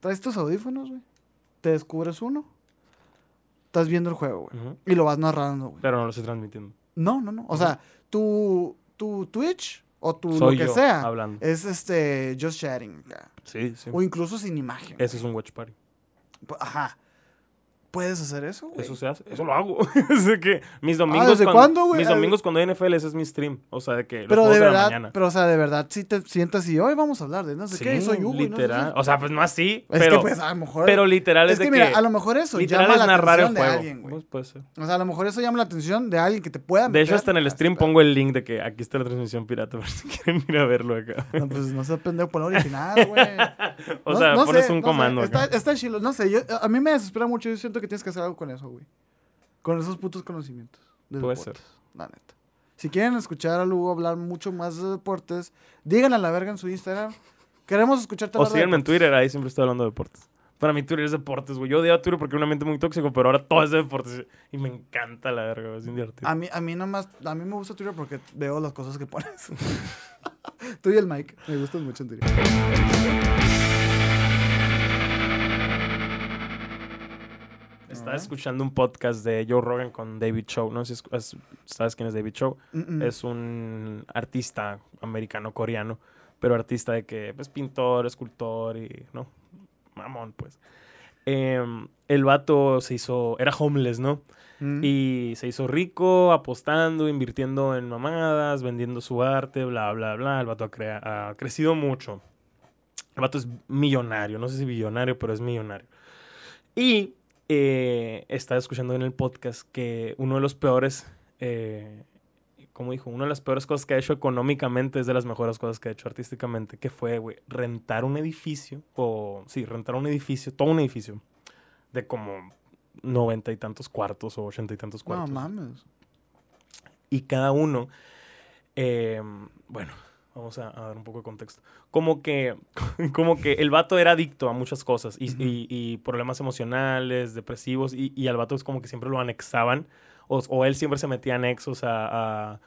Traes tus audífonos, güey. Te descubres uno. Estás viendo el juego, güey. Y lo vas narrando, güey. Pero no lo estoy transmitiendo. No, no, no. O sea, tu, tu Twitch o tu Soy lo que yo sea hablando. es este just chatting. acá. Sí, sí. O incluso sin imagen. Eso es un watch party. Ajá. ¿Puedes hacer eso, güey? Eso se hace. Eso lo hago. es de que mis domingos. Ah, ¿desde cuando- cuándo, güey? Mis Ah, domingos cuando hay NFL, ese es mi stream. O sea, de que. los Pero juegos de la verdad, mañana. pero o sea, de verdad, si te sientas y hoy vamos a hablar de no sé Sí, qué, soy Hugo. y no sé literal. qué". O sea, pues no así. es pero, que pues a lo mejor. pero literal es, es que de mira, que. a lo mejor eso literal llama es la narrar el atención de juego. alguien, güey. Pues puede ser. O sea, a lo mejor eso llama la atención de alguien que te pueda De hecho, meter hasta en el stream pongo el link de que aquí está la transmisión pirata por si quieren ir a verlo acá. No, pues no se pendejo por la original, güey. O sea, no pones un comando Está, está chilo. No sé, a mí me desespera mucho. Yo siento que tienes que hacer algo con eso, güey. Con esos putos conocimientos. de Puede deportes, La neta. Si quieren escuchar a Lugo hablar mucho más de deportes, díganle a la verga en su Instagram. Queremos escucharte O de síganme en. Twitter, ahí siempre estoy hablando de deportes. Para mí Twitter es deportes, güey. Yo odiaba Twitter porque era un ambiente muy tóxico, pero ahora todo es de deportes. Y me encanta la verga, güey, es divertido. A mí, a mí nada más, a mí me gusta Twitter porque veo las cosas que pones. Tú y el Mike, me gustan mucho en Twitter. Estaba escuchando un podcast de Joe Rogan con David Cho. No sé si es- es- sabes quién es David Cho. Mm, mm. Es un artista americano-coreano, pero artista de que, pues, pintor, escultor y, ¿no? Mamón, pues. Em, el vato se hizo, era homeless, ¿no? Mm. Y se hizo rico apostando, invirtiendo en mamadas, vendiendo su arte, bla, bla, bla. El vato ha, ha crecido mucho. El vato es millonario, no sé si billonario, pero es millonario. Y eh, estaba escuchando en el podcast que uno de los peores, eh, como dijo, una de las peores cosas que ha hecho económicamente es de las mejores cosas que ha hecho artísticamente, que fue, güey, rentar un edificio, o sí, rentar un edificio, todo un edificio, de como noventa y tantos cuartos o ochenta y tantos No cuartos. mames. y cada uno, eh, bueno, vamos a, a dar un poco de contexto. Como que, como que el vato era adicto a muchas cosas y, y- y problemas emocionales, depresivos, y, y al vato es como que siempre lo anexaban, o, o él siempre se metía anexos a... a-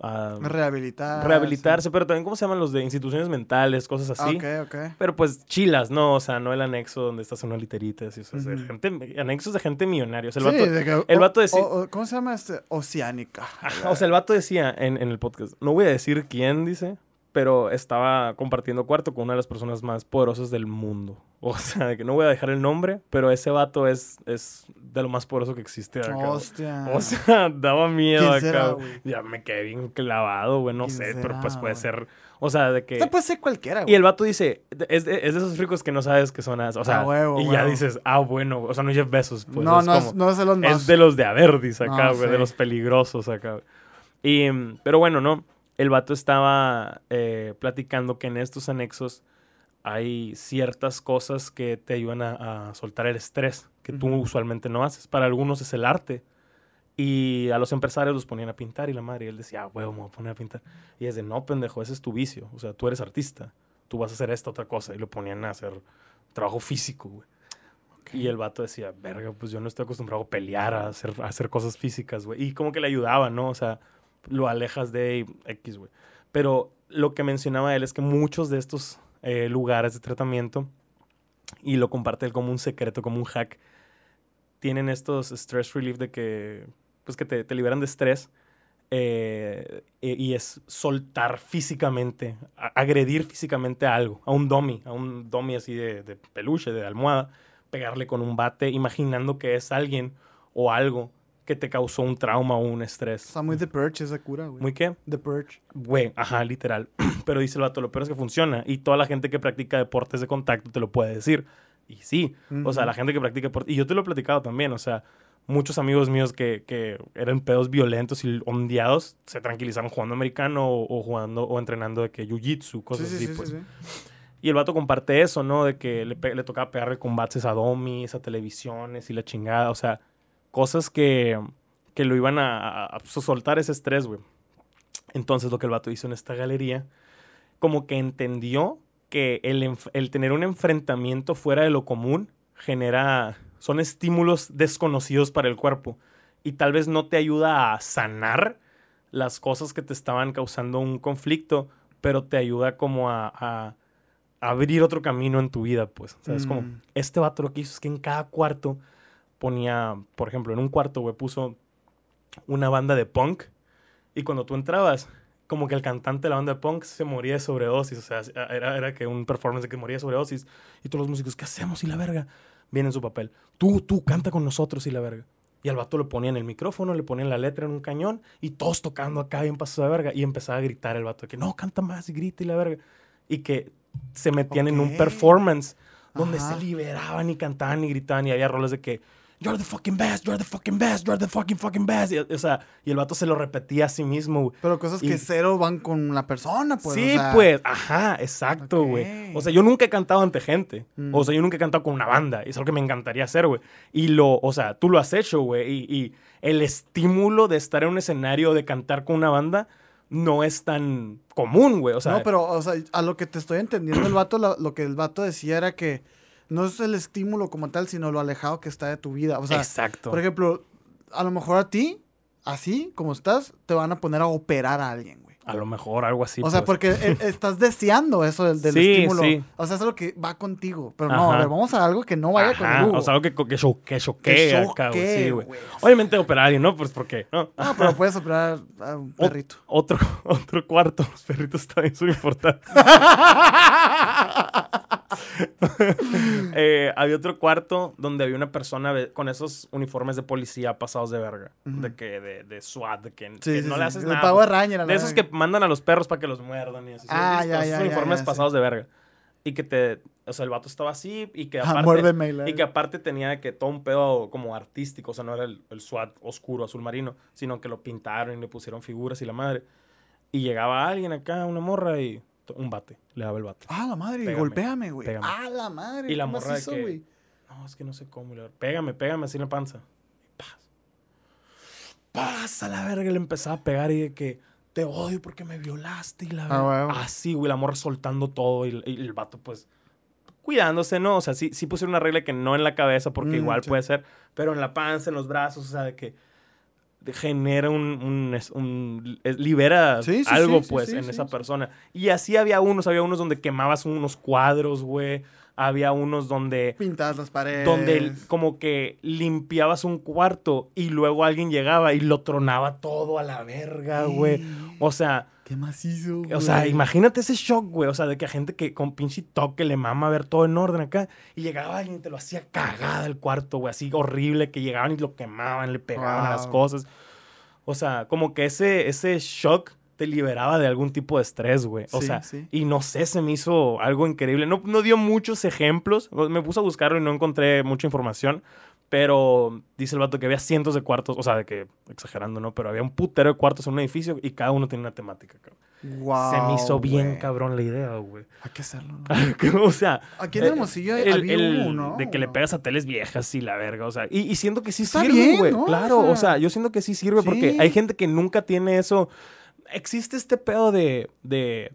a Rehabilitar. rehabilitarse, pero también, ¿cómo se llaman los de instituciones mentales, cosas sí. así? Ah, ok, ok. Pero pues chilas, ¿no? O sea, no el anexo donde estás en una literita, así, o sea, gente, anexos de gente millonaria. O sea, el Sí, vato, de que- el vato decía- ¿Cómo se llama este? Oceánica. O sea, el vato decía en, en el podcast, no voy a decir quién dice, pero estaba compartiendo cuarto con una de las personas más poderosas del mundo. O sea, de que no voy a dejar el nombre, pero ese vato es, es de lo más poderoso que existe acá. Hostia. O sea, daba miedo ¿Quién acá. será? Ya me quedé bien clavado, güey, no ¿Quién sé, pero pues será, puede güey? ser, o sea, de que... Esta puede ser cualquiera, Y güey. el vato dice, es de, es de esos ricos que no sabes que son as, o sea, Ah, huevo, y ya huevo. dices, ah, bueno, o sea, no Jeff Bezos, pues, no, es no, como- es, no es de los más. es de los de Averdis acá, No, güey, sí. de los peligrosos acá. Y, pero bueno, ¿no? El vato estaba eh, platicando que en estos anexos hay ciertas cosas que te ayudan a, a soltar el estrés que tú usualmente no haces. Para algunos es el arte. Y a los empresarios los ponían a pintar y la madre, y él decía, ah, huevo, me voy a poner a pintar. Y es de, no, pendejo, ese es tu vicio. O sea, tú eres artista. Tú vas a hacer esta otra cosa. Y lo ponían a hacer trabajo físico, güey. Y el vato decía, verga, pues yo no estoy acostumbrado a pelear, a hacer, a hacer cosas físicas, güey. Y como que le ayudaba, ¿no? O sea, lo alejas de X, güey. Pero lo que mencionaba él es que muchos de estos eh, lugares de tratamiento, y lo comparte él como un secreto, como un hack, tienen estos stress relief de que, pues que te, liberan de estrés. eh, y es soltar físicamente, agredir físicamente a algo, a un dummy, a un dummy así de peluche, de almohada, pegarle con un bate, imaginando que es alguien o algo que te causó un trauma o un estrés. Está muy The Purge esa cura, güey. ¿Muy qué? The Purge. Güey, ajá, literal. Pero dice el vato, lo peor es que funciona. Y toda la gente que practica deportes de contacto te lo puede decir. Y sí, o sea, la gente que practica deporte. Y yo te lo he platicado también, o sea, muchos amigos míos que, que eran pedos violentos y ondeados se tranquilizaron jugando americano o, o jugando o entrenando de que jiu-jitsu, cosas sí, sí, así, sí, pues. sí, sí. Y el vato comparte eso, ¿no? De que le, le tocaba pegarle combates a domis, a televisiones y la chingada. O sea, cosas que, que lo iban a, a- a soltar ese estrés, güey. Entonces, lo que el vato hizo en esta galería, como que entendió que el, el tener un enfrentamiento fuera de lo común genera. Son estímulos desconocidos para el cuerpo. Y tal vez no te ayuda a sanar las cosas que te estaban causando un conflicto, pero te ayuda como a, a abrir otro camino en tu vida, pues. O sea, es como, Mm. este vato lo que hizo es que en cada cuarto ponía, por ejemplo, en un cuarto, güey, puso una banda de punk y cuando tú entrabas, como que el cantante de la banda de punk se moría de sobredosis, o sea, era, era que un performance de que moría de sobredosis y todos los músicos, ¿qué hacemos? Y la verga, viene en su papel, tú, tú, canta con nosotros y la verga. Y al vato le ponían el micrófono, le ponían la letra en un cañón y todos tocando acá bien pasado de verga. Y empezaba a gritar el vato de que no, canta más y grita y la verga. Y que se metían en un performance donde Ajá. se liberaban y cantaban y gritaban y había roles de que You're the fucking best, you're the fucking best, you're the fucking fucking best. Y, o sea, y el vato se lo repetía a sí mismo, güey. Pero cosas Y- que cero van con la persona, pues. sí, o sea, pues, ajá, exacto, güey. O sea, yo nunca he cantado ante gente. Mm. O sea, yo nunca he cantado con una banda. Y es algo que me encantaría hacer, güey. Y lo, o sea, tú lo has hecho, güey. Y, y el estímulo de estar en un escenario, de cantar con una banda, no es tan común, güey. O sea, no, pero, o sea, a lo que te estoy entendiendo, el vato, lo, lo que el vato decía era que no es el estímulo como tal, sino lo alejado que está de tu vida. O sea, exacto. por ejemplo, a lo mejor a ti, así como estás, te van a poner a operar a alguien, güey. a lo mejor algo así. o sea, pues. porque eh, estás deseando eso del, del Sí, estímulo. sí. O sea, es algo que va contigo. Pero no, a ver, vamos a algo que no vaya Ajá, con el. O sea, algo que, que, cho- que choquee Que choquee, Sí, güey. Obviamente operar a alguien, ¿no? Pues porque, ¿no? No, pero puedes operar a un perrito. Otro, otro cuarto. Los perritos también son importantes. Eh, había otro cuarto donde había una persona con esos uniformes de policía pasados de verga. Ujú. De que, de, de SWAT, de que, Sí, que sí, no sí. le haces nada. La De esos que mandan a los perros para que los muerdan y así. ¿sí has Ah, ya, Esos ya, uniformes ya, pasados de verga. Y que te... O sea, el vato estaba así y que Ah, aparte... muérdeme, y que aparte tenía que todo un pedo como artístico. O sea, no era el, el SWAT oscuro, azul marino, sino que lo pintaron y le pusieron figuras y la madre. Y llegaba alguien acá, una morra y... Un bate. Le daba el bate. Ah, la madre, Pégame, golpéame, güey. Ah, la madre. Y la ¿qué morra de que- güey? No, es que no sé cómo. le- Pégame, pégame así en la panza. Y paz. Pasa la verga. Le empezaba a pegar y de que te odio porque me violaste. Y la Ah, verga. Así, güey, la morra soltando todo. Y, y el vato, pues, cuidándose, ¿no? O sea, sí, sí pusieron una regla que no en la cabeza, porque Mm, igual sí. puede ser, pero en la panza, en los brazos, o sea, de que genera un, un, libera Sí, sí, algo sí, pues en esa persona y así había unos había unos donde quemabas unos cuadros güey había unos donde Pintadas las paredes. donde como que limpiabas un cuarto y luego alguien llegaba y lo tronaba todo a la verga, güey. O sea, Qué macizo, güey. o sea, imagínate ese shock, güey. O sea, de que a gente que con pinche toque le mama ver todo en orden acá. Y llegaba alguien y te lo hacía cagada el cuarto, güey. Así horrible, que llegaban y lo quemaban, le pegaban a las cosas. O sea, como que ese, ese shock te liberaba de algún tipo de estrés, güey. O Sí, sea, sí. y no sé, se me hizo algo increíble. No, no dio muchos ejemplos. Me puse a buscarlo y no encontré mucha información. Pero dice el vato que había cientos de cuartos, o sea, de que, exagerando, ¿no? Pero había un putero de cuartos en un edificio y cada uno tiene una temática, cabrón. Wow, Se me hizo bien cabrón la idea, güey. Hay que hacerlo. ¿no? o sea, Aquí en eh, Hermosillo el- había el uno. de que le pegas a teles viejas y la verga, o sea, y, y siento que sí Está sirve, güey. ¿no? Claro, O sea, o sea, yo siento que sí sirve porque hay gente que nunca tiene eso. Existe este pedo de, de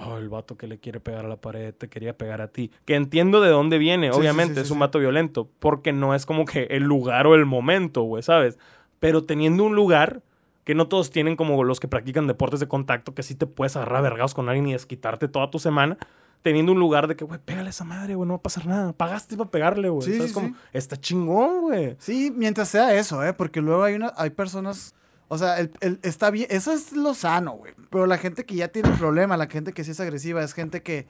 oh, el vato que le quiere pegar a la pared, te quería pegar a ti. Que entiendo de dónde viene, Sí, obviamente, sí, es un vato violento, porque no es como que el lugar o el momento, güey, ¿sabes? Pero teniendo un lugar que no todos tienen como los que practican deportes de contacto, que sí te puedes agarrar a vergados con alguien y desquitarte toda tu semana, teniendo un lugar de que, güey, pégale a esa madre, güey, no va a pasar nada. Pagaste para pegarle, güey. ¿Sabes cómo? Está chingón, güey. Sí, mientras sea eso, ¿eh? Porque luego hay, una, hay personas... O sea, el, el- está bien... Eso es lo sano, güey. Pero la gente que ya tiene problema, la gente que sí es agresiva, es gente que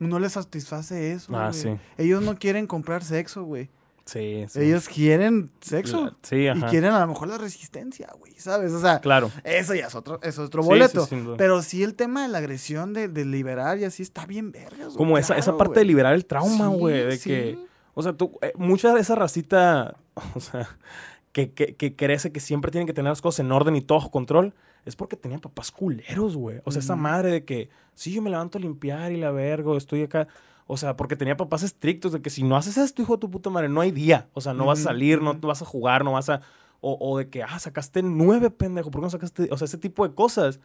no les satisface eso, Ah, güey. sí. Ellos no quieren comprar sexo, güey. Sí, sí. Ellos quieren sexo. Sí, y ajá. quieren a lo mejor la resistencia, güey, ¿sabes? O sea, Claro. eso ya es otro, es otro Sí, boleto. sí, duda. pero sí el tema de la agresión, de, de liberar y así está bien vergas, güey. Como esa, esa parte de liberar el trauma, Sí, güey. de sí. que. O sea, tú. eh, mucha de esa racita. O sea. Que, que, que crece que siempre tienen que tener las cosas en orden y todo bajo control. Es porque tenían papás culeros, güey. O sea, esa madre de que. Sí, yo me levanto a limpiar y la vergo, estoy acá. O sea, porque tenía papás estrictos de que si no haces esto, hijo de tu puta madre, no hay día. O sea, no vas a salir, no vas a jugar, no vas a. O, o de que, ah, sacaste nueve, pendejo. ¿Por qué no sacaste? O sea, ese tipo de cosas.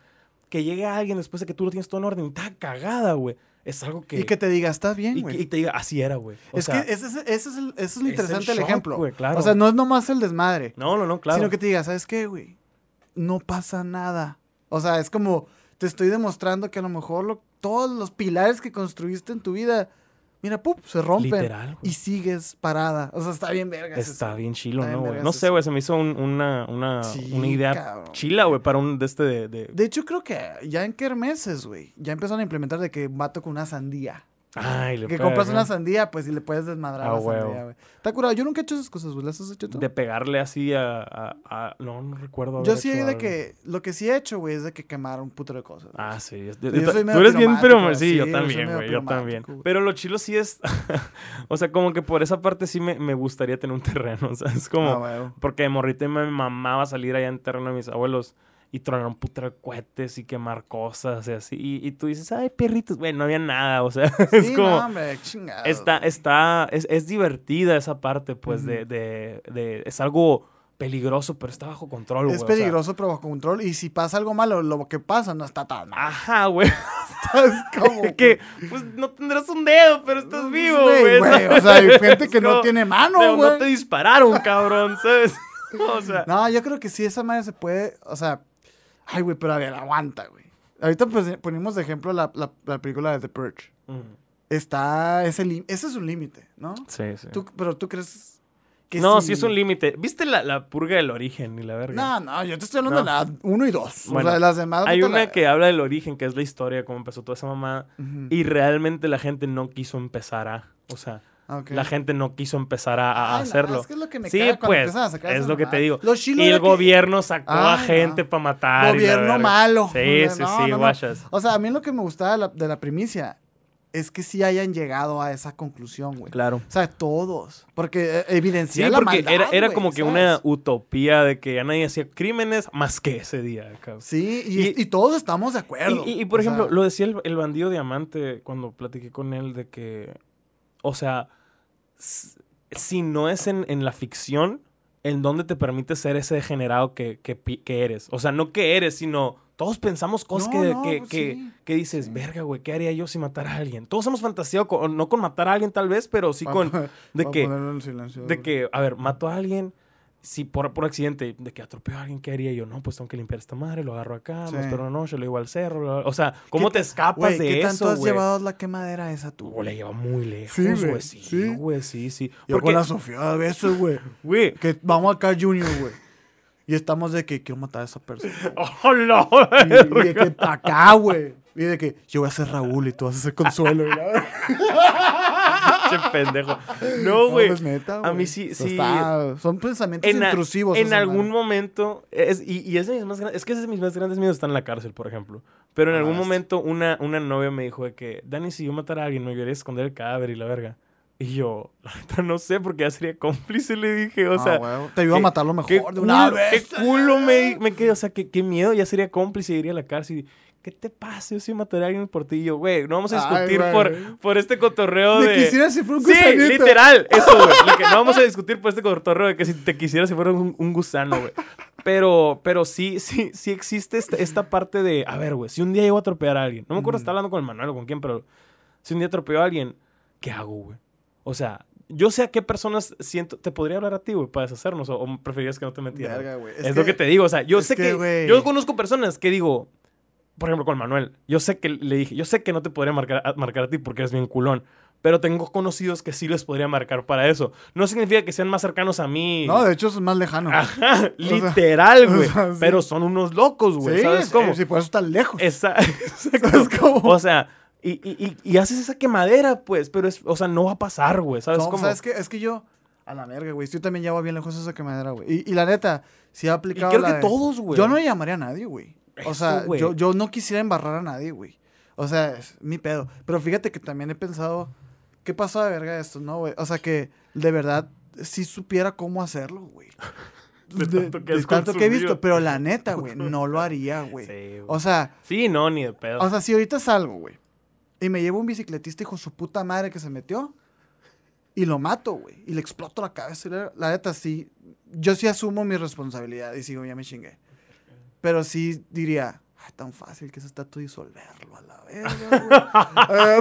Que llegue alguien después de que tú lo tienes todo en orden está cagada, güey. Es algo que. Y que te diga, estás bien, güey. y te diga, así era, güey. Es sea, que ese, es- ese es, el, ese es lo interesante del ejemplo. claro. O sea, no es nomás el desmadre. No, no, no, claro. Sino que te diga, ¿sabes qué, güey? No pasa nada. O sea, es como, te estoy demostrando que a lo mejor lo- todos los pilares que construiste en tu vida, mira, ¡pup! se rompen. Literal, y sigues parada. O sea, está bien vergas. Está eso. bien chilo, Está bien ¿no, No sé, güey, se me hizo un- una, una, Sí, una idea cabrón. chila, güey, para un de este de... de- De hecho, creo que ya en Kermeses, güey, ya empezaron a implementar de que vato con una sandía. Ay, le Que compras una sandía, pues, y le puedes desmadrar Ah, la huevo. sandía, güey. Está curado. Yo nunca he hecho esas cosas, güey. ¿Las has hecho tú? De pegarle así a... a- a- no, no recuerdo Yo sí hecho de algo. que, lo que sí he hecho, güey, es de que quemar un putero de cosas. güey. Ah, sí. Yo tú- soy tú eres bien, pero sí, yo también, güey, yo también. güey. Pero lo chilo sí es... o sea, como que por esa parte sí me, me gustaría tener un terreno, o sea, es como... Ah. Porque de morrita me mamaba salir allá en terreno de mis abuelos y tronar un putero de cohetes y quemar cosas y así. Y, y tú dices, ay, perritos, güey, no había nada, o sea, es Sí, como... no, hombre, chingado, Está, está, es, es divertida esa parte, pues, de, de, de- es algo peligroso, pero está bajo control, güey. Es o sea. peligroso, pero bajo control. Y si pasa algo malo, lo que pasa no está tan mal. Ajá, güey. Es como que, pues, no tendrás un dedo, pero estás vivo, Güey. O sea, hay gente que no tiene mano, güey. no te dispararon, cabrón, ¿sabes? O sea, No, yo creo que sí, esa madre se puede, o sea, ay, güey, pero a ver, aguanta, güey. Ahorita pues, ponimos de ejemplo la, la, la película de The Purge. Está ese es un límite, ¿no? sí, sí. Tú- pero tú crees que no, sí es un límite. ¿Viste la, la purga del origen y la verga? No, no, yo te estoy hablando No. de la 1 y 2. Bueno, o sea, de las demás. Hay una la- que habla del origen, que es la historia, cómo empezó toda esa mamá. Y realmente la gente no quiso empezar a. O sea, Ah, la gente no quiso empezar a, a Ay, no, hacerlo. es que es lo que me sí, pues, a sacar es lo que te digo. Y el que- gobierno sacó a gente no. para matar. Gobierno malo. Sí, No, sí, sí, no. guachas. O sea, a mí lo que me gustaba de la, de la primicia es que sí hayan llegado a esa conclusión, güey. Claro. O sea, todos. Porque eh, Sí, evidencia la porque maldad, era, era como que una utopía de que ya nadie hacía crímenes más que ese día. cabrón. Sí, y, Y- y todos estamos de acuerdo. Y, por O sea, ejemplo, lo decía el, el bandido diamante cuando platiqué con él de que, o sea, si no es en, en la ficción, ¿en dónde te permite ser ese degenerado que, que, eres? O sea, no que eres, sino todos pensamos cosas No, que, no, que, pues que- sí, que dices, sí. verga, güey, ¿qué haría yo si matara a alguien? Todos hemos fantaseado, con- no con matar a alguien tal vez, pero sí con, de que, de que, a ver, mato a alguien, si por, por accidente, de que atropello a alguien, ¿qué haría yo? No, pues tengo que limpiar esta madre, lo agarro acá, Sí. me espero una noche, lo llevo al cerro. O sea, ¿cómo ¿Qué te escapas Güey, de ¿qué eso, tanto has llevado la quemadera esa tú? Oh, la lleva muy lejos, Sí, güey. Sí, sí. güey, sí, sí. Yo Porque, con la Sofía a veces, güey. güey, Que vamos acá, Junior, güey. Y estamos de que quiero matar a esa persona. ¡Oh, no! Y, y de que acá, güey. Y de que yo voy a ser Raúl y tú vas a ser Consuelo. la- Che pendejo. No, güey. pues, neta, a mí sí, Eso sí. está- son pensamientos en, a- intrusivos. en algún madre. momento, es, y, y es, de mis más es que ese de mis más grandes miedos está en la cárcel, por ejemplo. Pero en Ah, algún sí. momento una, una novia me dijo de que, Dani, si yo matara a alguien, me ayudaría a esconder el cadáver y la verga. Y yo, la neta, no sé, porque ya sería cómplice, le dije. O Ah, sea, te iba a matar lo mejor de una culo, vez. Qué culo me, me quedé. O sea, qué, qué miedo. Ya sería cómplice iría a la cárcel. ¿Qué te pasa? Yo sí mataré a alguien por ti. Y yo, güey, no vamos a discutir por, por este cotorreo Me de. quisiera si fuera un Sí, gusanito. literal, eso, güey. Lo que no vamos a discutir por este cotorreo de que si te quisiera si fuera un, un gusano, güey. Pero, pero sí, sí, sí existe esta, esta parte de, a ver, güey, si un día llego a atropellar a alguien, no me acuerdo si Ujú. estaba hablando con el Manuel o con quién, pero si un día atropello a alguien, ¿qué hago, güey? O sea, yo sé a qué personas siento, te podría hablar a ti, güey, para deshacernos, o, o preferirías que no te metieras. Verga. Es, lo que te digo, o sea, yo sé que, que, yo conozco personas que digo, por ejemplo, con Manuel, yo sé que le dije, yo sé que no te podría marcar a, marcar a ti porque eres bien culón, pero tengo conocidos que sí les podría marcar para eso. No significa que sean más cercanos a mí. No, de hecho es más lejano. Ajá, literal, o güey. sea, sí. Pero son unos locos, güey. sí, ¿Sabes sí, cómo? sí, por eso está lejos. Esa- exacto. ¿Sabes cómo? O sea, y, y, y, y haces esa quemadera, pues, pero es, o sea, no va a pasar, güey. ¿Sabes No, cómo? ¿sabes qué? Es que yo, a la verga, güey. Yo también llevo bien lejos esa quemadera, güey. Y, y la neta, si Y aplicado. creo la que de- todos, güey. Yo no llamaría a nadie, güey. O sea, güey. yo, yo no quisiera embarrar a nadie, güey. O sea, es mi pedo. Pero fíjate que también he pensado, ¿qué pasó de verga esto, no, güey? O sea, que de verdad sí supiera cómo hacerlo, güey. De tanto que de tanto que he visto, pero la neta, güey, no lo haría, güey. Sí. O sea, Sí, no, ni de pedo. o sea, si ahorita salgo, güey, y me llevo un bicicletista hijo su puta madre que se metió, y lo mato, güey, y le exploto la cabeza, la neta, sí, yo sí asumo mi responsabilidad y sigo, ya me chingué. Pero sí diría, ay, tan fácil que es esta tú disolverlo a la verga,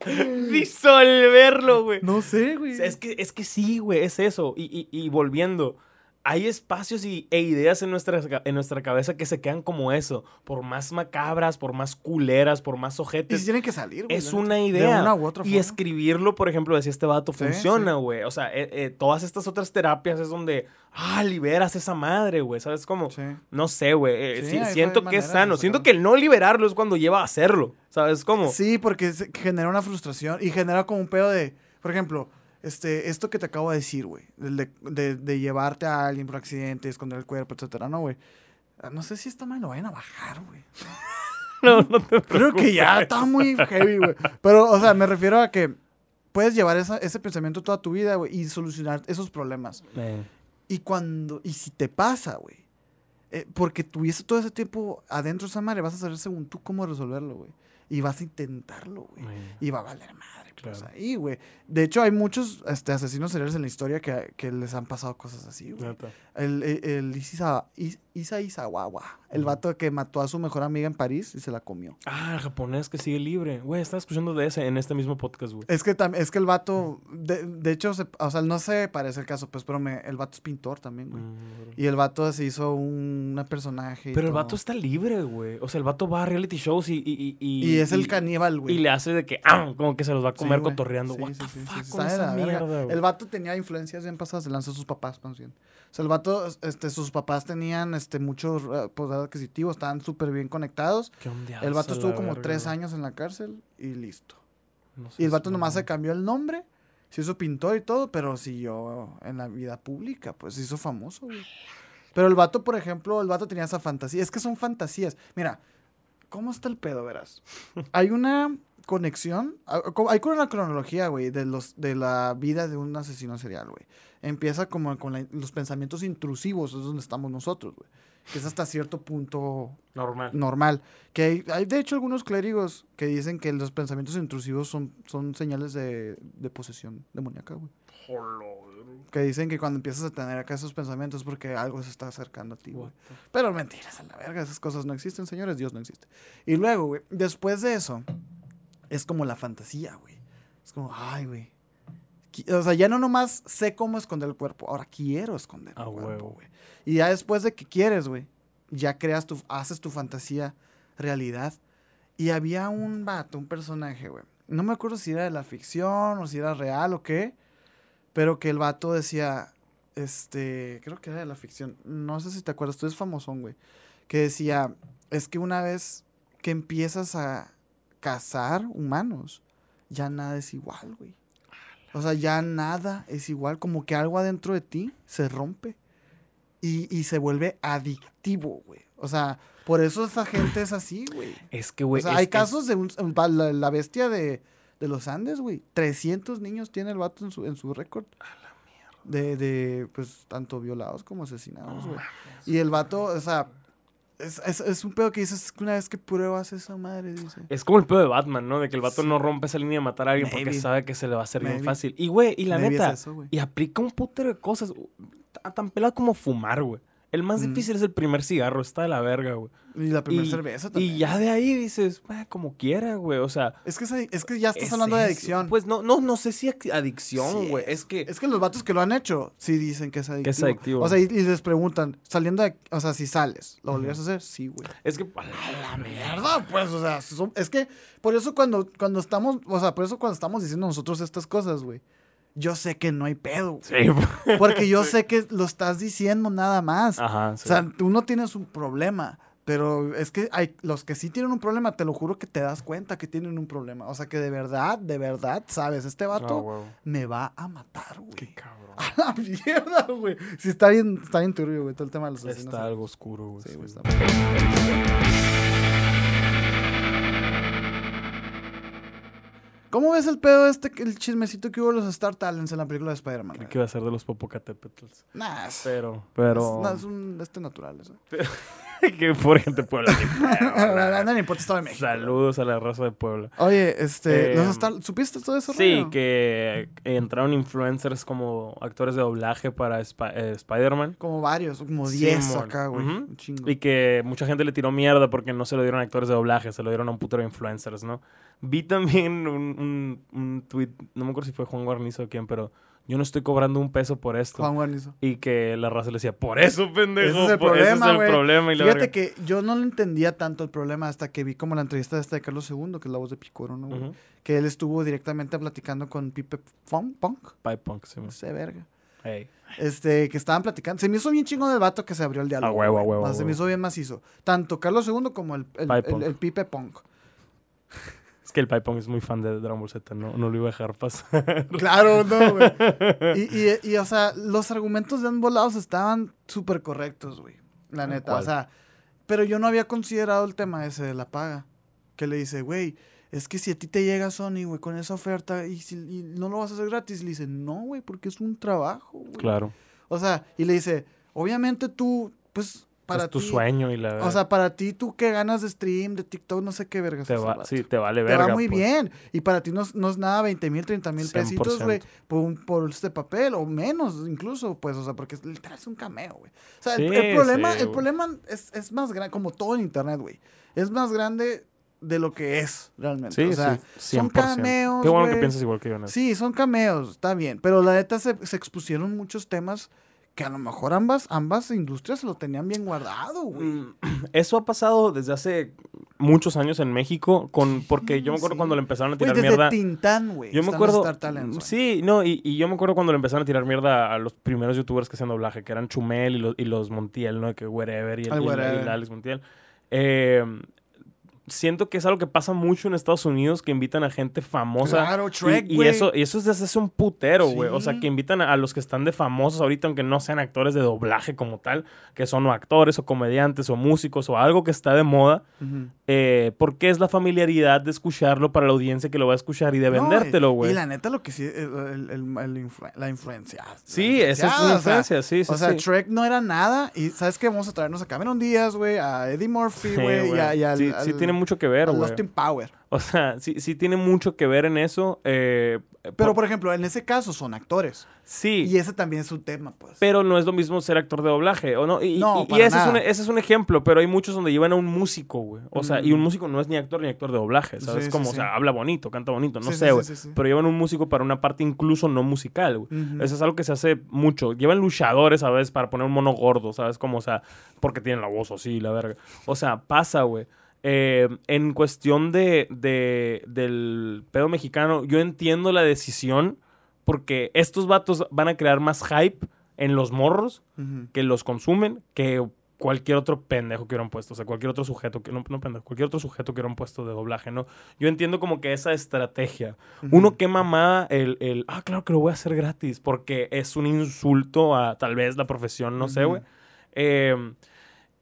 güey. Disolverlo, güey. no sé, güey. Es que, es que sí, güey, es eso. Y, y- y volviendo, hay espacios y, e ideas en nuestra, en nuestra cabeza que se quedan como eso. Por más macabras, por más culeras, por más Y ojetes. si tienen que salir, güey. Es una idea. De una u otra y forma. escribirlo, por ejemplo, decía este vato, Sí, funciona, sí. güey. O sea, eh, eh, todas estas otras terapias es donde, ah, liberas esa madre, güey. ¿Sabes cómo? Sí. No sé, güey. eh, siento que es sano. Siento que el no liberarlo es cuando lleva a hacerlo. ¿Sabes cómo? Sí, porque genera una frustración y genera como un pedo de, por ejemplo, este, esto que te acabo de decir, güey, de, de, de llevarte a alguien por accidente, esconder el cuerpo, etcétera, no, güey. Ah, No sé si esta mal lo vayan a bajar, güey. No, no te Creo que ya preocupes. está muy heavy, güey. Pero, o sea, me refiero a que puedes llevar esa- ese pensamiento toda tu vida, güey, y solucionar esos problemas. Y cuando, y si te pasa, güey, eh, porque tuviste todo ese tiempo adentro de esa madre, vas a saber según tú cómo resolverlo, güey. Y vas a intentarlo, güey. Y va a valer madre, pues Claro. ahí, güey. De hecho, hay muchos este, asesinos seriales en la historia que, que les han pasado cosas así, güey. El, el, el Isa, Is- Isa Izawawa, el vato que mató a su mejor amiga en París y se la comió. Ah, el japonés que sigue libre. Güey, estaba escuchando de ese en este mismo podcast, güey. Es que, es que el vato, de, de hecho, se- o sea, no se parece el caso, pues, pero me- el vato es pintor también, güey. Mm, Y el vato se hizo un una personaje. Pero el vato está libre, güey. O sea, el vato va a reality shows y... Y, y, Y es el caníbal, güey. Y le hace de que, ah, como que se los va a comer cotorreando. Sí, What sí, the fuck con esa mierda, güey? El vato tenía influencias bien pasadas de lanza de sus papás, más bien. O sea, el vato, este, sus papás tenían este, muchos eh, poder adquisitivo, estaban súper bien conectados. Qué El vato estuvo la como verga, tres años en la cárcel y listo. No Y el vato nomás se cambió el nombre, se hizo pintor y todo, pero siguió en la vida pública, pues se hizo famoso, güey. Pero el vato, por ejemplo, el vato tenía esa fantasía. Es que son fantasías. Mira, ¿cómo está el pedo, verás? Hay una conexión, ah, hay con una cronología, güey, de, los, de la vida de un asesino serial, güey. Empieza como con la- los pensamientos intrusivos, es donde estamos nosotros, güey. Que es hasta cierto punto Normal. normal. Que hay, hay, de hecho algunos clérigos que dicen que los pensamientos intrusivos son, son señales de, de posesión demoníaca, güey. Que dicen que cuando empiezas a tener acá esos pensamientos es porque algo se está acercando a ti, güey. Pero mentiras, a la verga, esas cosas no existen, señores, Dios no existe. Y luego, güey, después de eso, es como la fantasía, güey. Es como, ay, güey. O sea, ya no nomás sé cómo esconder el cuerpo, ahora quiero esconder el A cuerpo, huevo. güey. Y ya después de que quieres, güey, ya creas tu, haces tu fantasía realidad. Y había un vato, un personaje, güey. No me acuerdo si era de la ficción o si era real o qué. Pero que el vato decía, este, creo que era de la ficción. No sé si te acuerdas, tú eres famosón, güey. Que decía, es que una vez que empiezas a cazar humanos, ya nada es igual, güey. O sea, ya nada es igual, como que algo adentro de ti se rompe y, y se vuelve adictivo, güey. O sea, por eso esa gente es así, güey. Es que, O güey. sea, es- hay casos de un- la, la bestia de, de los Andes, güey. 300 niños tiene el vato en su, en su récord. De, de, pues, tanto violados como asesinados, güey. y el vato, o sea, es, es, es, un pedo que dices una vez que pruebas esa madre, dice. Es como el pedo de Batman, ¿no? De que el vato no rompe esa línea de matar a alguien porque sabe que se le va a hacer bien fácil. Y, güey, y la neta, y aplica un putero de cosas. Tan pelado como fumar, güey. El más difícil es el primer cigarro, está de la verga, güey. Y la primera cerveza también. Y ya de ahí dices, como quiera, güey. O sea. Es que, es que ya estás hablando de adicción. Pues no, no, no sé si adicción, güey. es que. Es que los vatos que lo han hecho sí dicen que es adictivo. Que es adictivo. O sea, y, les preguntan, saliendo de. O sea, si sales, ¿lo volverías a hacer? Sí, güey. Es que. A la mierda, pues, o sea, es que por eso cuando, cuando estamos. O sea, por eso cuando estamos diciendo nosotros estas cosas, güey yo sé que no hay pedo. Sí. Porque yo sé que lo estás diciendo nada más. Ajá, sí. O sea, tú no tienes un problema. Pero es que hay los que sí tienen un problema, te lo juro que te das cuenta que tienen un problema. O sea, que de verdad, de verdad, sabes, este vato me va a matar, güey. Qué cabrón. A la mierda, güey. Sí, está bien, está bien turbio, güey, todo el tema de los asesinos. Está algo oscuro, güey. Sí, güey, está ¿Cómo ves el pedo este, el chismecito que hubo los Star Talents en la película de Spider-Man? Creo que iba a ser de los Popocatépetls. Nah, pero, pero... Es, es un, este natural, eso. que por gente de Puebla. no importa, estaba en México. Saludos a la raza de Puebla. Oye, este, eh, ¿supiste todo eso? Sí, que entraron influencers como actores de doblaje para eh, Spider-Man. Como varios, como 10 acá, güey. Y que mucha gente le tiró mierda porque no se lo dieron a actores de doblaje, se lo dieron a un putero de influencers, ¿no? Vi también un, un, un tweet, no me acuerdo si fue Juan Guarnizo o quién, pero yo no estoy cobrando un peso por esto. Juan Guarnizo. Y que la raza le decía, por eso, pendejo. Ese es el problema, ese es el problema. Fíjate que yo no lo entendía tanto el problema hasta que vi como la entrevista de esta de Carlos II, que es la voz de Picoro, ¿no? Que él estuvo directamente platicando con Pipe Punk. Pipe Punk, sí. sé, verga. Este, que estaban platicando. Se me hizo bien chingo del vato que se abrió el diálogo. A huevo, a huevo. Se me hizo bien macizo. Tanto Carlos II como el, el Pipe Punk. Es que el Pipong es muy fan de Dragon Ball Z, no, no lo iba a dejar pasar. Claro, no, güey. Y, y, o sea, los argumentos de ambos lados estaban súper correctos, güey. La neta, o sea. Pero yo no había considerado el tema ese de la paga. Que le dice, güey, es que si a ti te llega Sony, güey, con esa oferta y, si, no lo vas a hacer gratis, le dice, no, güey, porque es un trabajo, güey. Claro. O sea, y le dice, obviamente tú, pues para es tu sueño y la O sea, para ti, tú que ganas de stream, de TikTok, no sé qué vergas. Te va, sí, te vale verga. Te va muy pues. bien. Y para ti no, no es nada 20 mil, 30 mil pesitos, güey, por, por este papel, o menos incluso, pues, o sea, porque literal es un cameo, güey. O sea, el, problema, el problema es, es más grande, como todo en internet, güey. Es más grande de lo que es realmente. Sí, o sea, sí, son cameos. Qué bueno que piensas igual que yo. Sí, son cameos, está bien. Pero la neta se, se expusieron muchos temas que a lo mejor ambas, ambas industrias lo tenían bien guardado, güey. Mm, eso ha pasado desde hace muchos años en México, con, porque yo me acuerdo cuando le empezaron a tirar desde mierda. Tintán, güey. Yo me acuerdo. sí, no, y, yo me acuerdo cuando le empezaron a tirar mierda a los primeros youtubers que hacían doblaje, que eran Chumel y los, y los Montiel, ¿no? Que wherever y el, y Alex Montiel. Eh, siento que es algo que pasa mucho en Estados Unidos, que invitan a gente famosa. Claro, Shrek, y, y, eso, y eso es desde hace un putero, güey. O sea, que invitan a, los que están de famosos ahorita, aunque no sean actores de doblaje como tal, que son o actores o comediantes o músicos o algo que está de moda, eh, porque es la familiaridad de escucharlo para la audiencia que lo va a escuchar y de vendértelo, güey. y, la neta, lo que sí, la influencia. Sí, esa es la influencia, sí, sí. O sea, Shrek no era nada y ¿sabes qué? Vamos a traernos a Cameron Díaz, güey, a Eddie Murphy, güey, y, a, sí, sí, tiene mucho que ver, güey. Austin Power. O sea, sí, sí tiene mucho que ver en eso. Eh, pero, por... ejemplo, en ese caso son actores. Sí. Y ese también es un tema, pues. Pero no es lo mismo ser actor de doblaje, ¿o no? Y, no, y, ese, es un, ese, es un, ejemplo, pero hay muchos donde llevan a un músico, güey. O sea, y un mm. músico no es ni actor ni actor de doblaje, ¿sabes? Como, o sea, habla bonito, canta bonito, no sé, güey. Pero llevan un músico para una parte incluso no musical, güey. Eso es algo que se hace mucho. Llevan luchadores, ¿sabes? Para poner un mono gordo, ¿sabes? Como, o sea, porque tienen la voz así, la verga. O sea, pasa, güey. Eh, en cuestión de, del pedo mexicano, yo entiendo la decisión porque estos vatos van a crear más hype en los morros que los consumen que cualquier otro pendejo que hubieran puesto, o sea, cualquier otro sujeto, que no, no pendejo, cualquier otro sujeto que hubieran puesto de doblaje, ¿no? Yo entiendo como que esa estrategia. Uno que mamá el, el, ah, claro que lo voy a hacer gratis, porque es un insulto a tal vez la profesión, no sé, güey. Eh,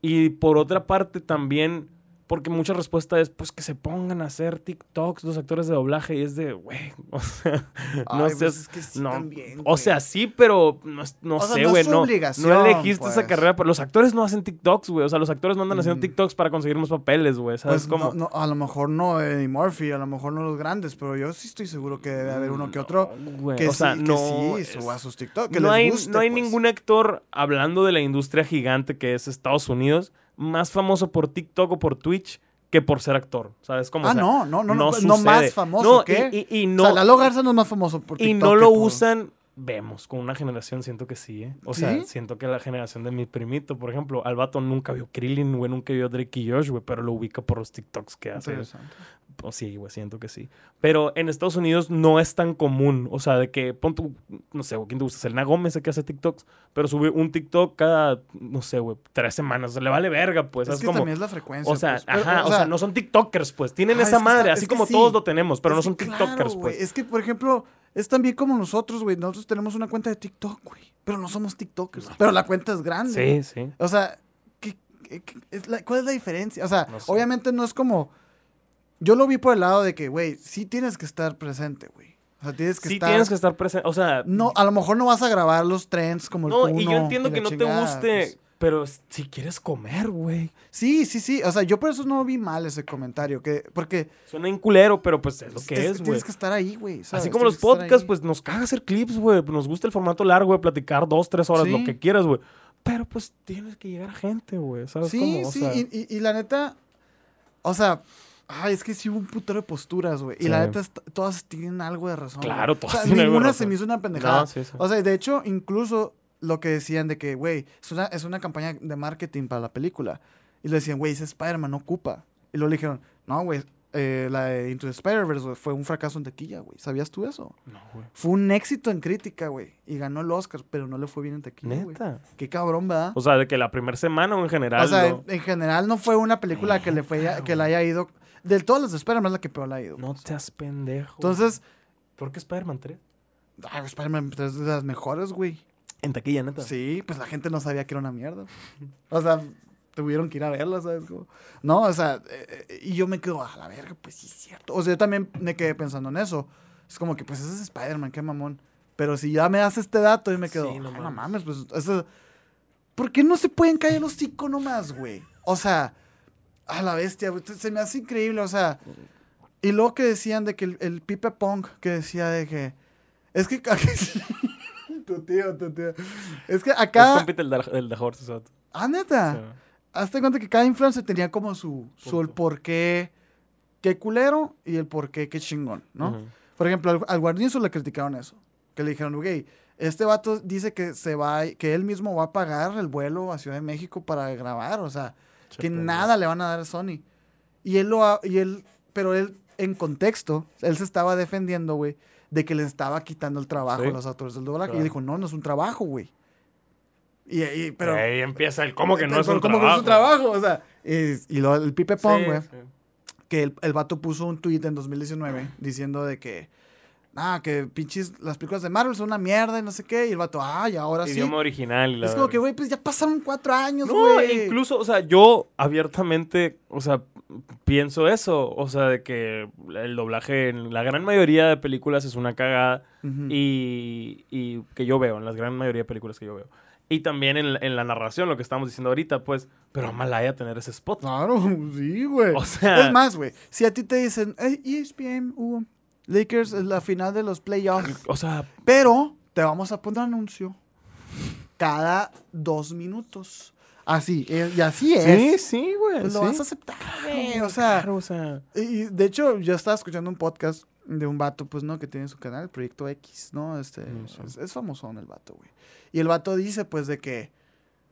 y por otra parte también Porque mucha respuesta es, pues, que se pongan a hacer TikToks los actores de doblaje. Y es de, güey, o sea, no pues es que sí no. también, o sea, sí, pero no, es- no O sea, sé, güey. es No, no elegiste esa pues. carrera. Pero los actores no hacen TikToks, güey. O sea, los actores no andan haciendo Mm. TikToks para conseguir más papeles, güey. ¿Sabes Pues cómo? no, no, a lo mejor no Eddie Murphy, a lo mejor no los grandes, pero yo sí estoy seguro que debe haber uno que otro No, güey, que, o sea, sí, que no. sí es- suba sus TikTok, que no, les hay, guste, no hay pues. ningún actor hablando de la industria gigante que es Estados Unidos más famoso por TikTok o por Twitch que por ser actor. ¿Sabes cómo? Ah, O sea, no, no, no, no, no más famoso, No, ¿qué? Y, y- y O no, sea, Lalo Garza no es más famoso por y TikTok no que lo usan. Vemos, con una generación siento que sí, ¿eh? O sea, siento que la generación de mi primito, por ejemplo, al vato nunca vio Krillin, güey, nunca vio Drake y Josh, güey, pero lo ubica por los TikToks que hace. Pues sí, güey, siento que sí. Pero en Estados Unidos no es tan común. O sea, de que, pon tu, no sé, güey, ¿quién te gusta? Selena Gómez, el que hace TikToks. Pero sube un TikTok cada, no sé, güey, tres semanas. O sea, le vale verga, pues. es Es que como, también es la frecuencia. o sea, pues. Pero, ajá, o sea, no son TikTokers, pues. Tienen Ah, esa es madre, así como sí. todos lo tenemos, pero es no son TikTokers, claro, pues. Es que, por ejemplo, es también como nosotros, güey. Nosotros tenemos una cuenta de TikTok, güey. Pero no somos TikTokers. Pero la cuenta es grande. Sí, sí. O sea, ¿qué- qué- qué- es la- ¿cuál es la diferencia? O sea, No sé. obviamente no es como. Yo lo vi por el lado de que, güey, sí tienes que estar presente, güey. O sea, tienes que Sí estar. tienes que estar presente. O sea, No, a lo mejor no vas a grabar los trends como el no, y yo entiendo que no te guste, pues. pero si quieres comer, güey. Sí, sí, sí. O sea, yo por eso no vi mal ese comentario. Que, porque Suena un culero, pero pues es lo que es- güey. tienes que estar ahí, güey. Así como los Tienes podcasts, pues nos caga hacer clips, güey. Nos gusta el formato largo de platicar dos, tres horas, Sí. lo que quieras, güey. Pero pues tienes que llegar a gente, güey. ¿Sabes Sí, cómo? O sí. sea, y, y- y la neta. O sea. Ay, es que sí hubo un putero de posturas, güey. Y la neta, todas tienen algo de razón. Claro, O todas sea, tienen algo de Ninguna razón. se me hizo una pendejada. No, sí, sí. O sea, de hecho, incluso lo que decían de que, güey, es una, es una campaña de marketing para la película. Y le decían, güey, ese Spider-Man no ocupa. Y luego le dijeron, no, güey, eh, la de Into the Spider-Verse fue un fracaso en taquilla, güey. ¿Sabías tú eso? No, güey. Fue un éxito en crítica, güey. Y ganó el Oscar, pero no le fue bien en taquilla, güey. Neta. Qué cabrón, ¿verdad? O sea, de que la primera semana o en general. O sea, no, en, en general no fue una película que le fue que le haya ido. De todas las de Spider-Man es la que peor le ha ido. no pues. seas pendejo. Entonces, ¿por qué Spider-Man 3? ay, Spider-Man es de las mejores, güey. En taquilla, neta. Sí, pues la gente no sabía que era una mierda. O sea, tuvieron que ir a verla, ¿sabes? Como- No, o sea, eh, eh, y yo me quedo, a la verga, pues sí es cierto. O sea, yo también me quedé pensando en eso. Es como que, pues ese es Spider-Man, qué mamón. Pero si ya me das este dato, y me quedo, Sí, no "Ay, no, mames. mames, pues eso. ¿Por qué no se pueden caer los cinco nomás, güey? O sea, a la bestia, se me hace increíble, o sea. Y luego que decían de que el, el Pipe Punk, que decía de que. Es que. tu tío, tu tío. Es que Es acá. compite el de, el de Horse, ese vato. Ah, neta. Sea, Hazte cuenta que cada influencer tenía como su, su el por qué. Qué culero y el por qué qué chingón, ¿no? Por ejemplo, al, al Guarnizo le criticaron eso. Que le dijeron, güey, este vato dice que se va, que él mismo va a pagar el vuelo a Ciudad de México para grabar. O sea, Che, que nada le van a dar a Sony. Y él lo ha- y él, pero él, en contexto, él se estaba defendiendo, güey, de que le estaba quitando el trabajo Sí. a los autores del doblaje. Y Claro. él dijo, no, no es un trabajo, güey. Y, y- pero. Ahí empieza el cómo que no es un ¿cómo trabajo. que no es un trabajo? O sea, y, y lo, el Pipe Pong, Sí, güey, sí. que el, el vato puso un tweet en 2019 diciendo de que, ah, que pinches, las películas de Marvel son una mierda y no sé qué. Y el vato, ay, ahora sí. Idioma original. la Es como que, güey, pues ya pasaron cuatro años, No, güey. incluso, o sea, yo abiertamente, o sea, pienso eso. O sea, de que el doblaje en la gran mayoría de películas es una cagada. Ujú. y, y que yo veo, en la gran mayoría de películas que yo veo. Y también en, en la narración, lo que estamos diciendo ahorita, pues, pero a Malaya tener ese spot. Claro, sí, güey. O sea, Es más, güey, si a ti te dicen, hey, ESPN, uh, Lakers es la final de los playoffs, o sea, pero te vamos a poner anuncio cada dos minutos. Así, eh, y así es. sí, sí, güey. Pues lo sí. vas a aceptar, güey. O sea, Claro, o sea, y de hecho, yo estaba escuchando un podcast de un vato, pues, ¿no? Que tiene su canal, Proyecto X, ¿no? Este, sí. es, es famosón el vato, güey. Y el vato dice, pues, de que,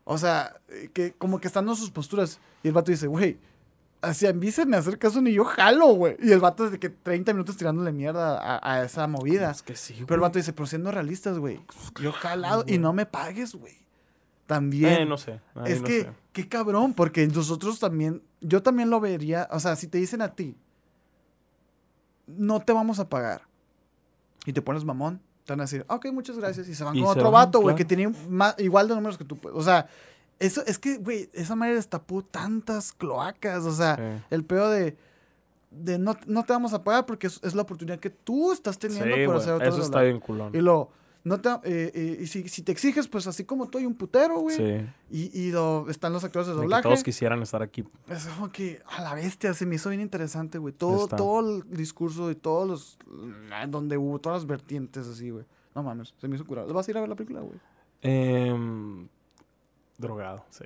o sea, eh, que como que están dando sus posturas. Y el vato dice, güey, así a mí se me hacer caso ni yo jalo, güey. Y el vato desde que 30 minutos tirándole mierda a, a esa movida. es que sí, Pero el vato dice, pero siendo realistas, güey, yo jalado y no me pagues, güey. También. Eh, no sé. ahí Es no que, sé. qué cabrón, porque nosotros también, yo también lo vería, o sea, si te dicen a ti, no te vamos a pagar, y te pones mamón, te van a decir, ok, muchas gracias, y se van Y con se otro van, vato, güey, claro. que tiene más, igual de números que tú, pues, o sea, Eso, es que, güey, esa madre destapó tantas cloacas. O sea, Sí. el peor de. De no, no te vamos a pagar porque es, es la oportunidad que tú estás Sí, teniendo por hacer otro Eso está bien culón. Y lo. No te, eh, eh, y si, si te exiges, pues así como tú hay un putero, güey. Sí. Y, y lo, están los actores de que doblaje. todos quisieran estar aquí. Es como que a la bestia se me hizo bien interesante, güey. Todo, Está. todo el discurso y todos los. Donde hubo todas las vertientes así, güey. No mames, se me hizo curado. ¿Vas a ir a ver la película, güey? Em, drogado, sí.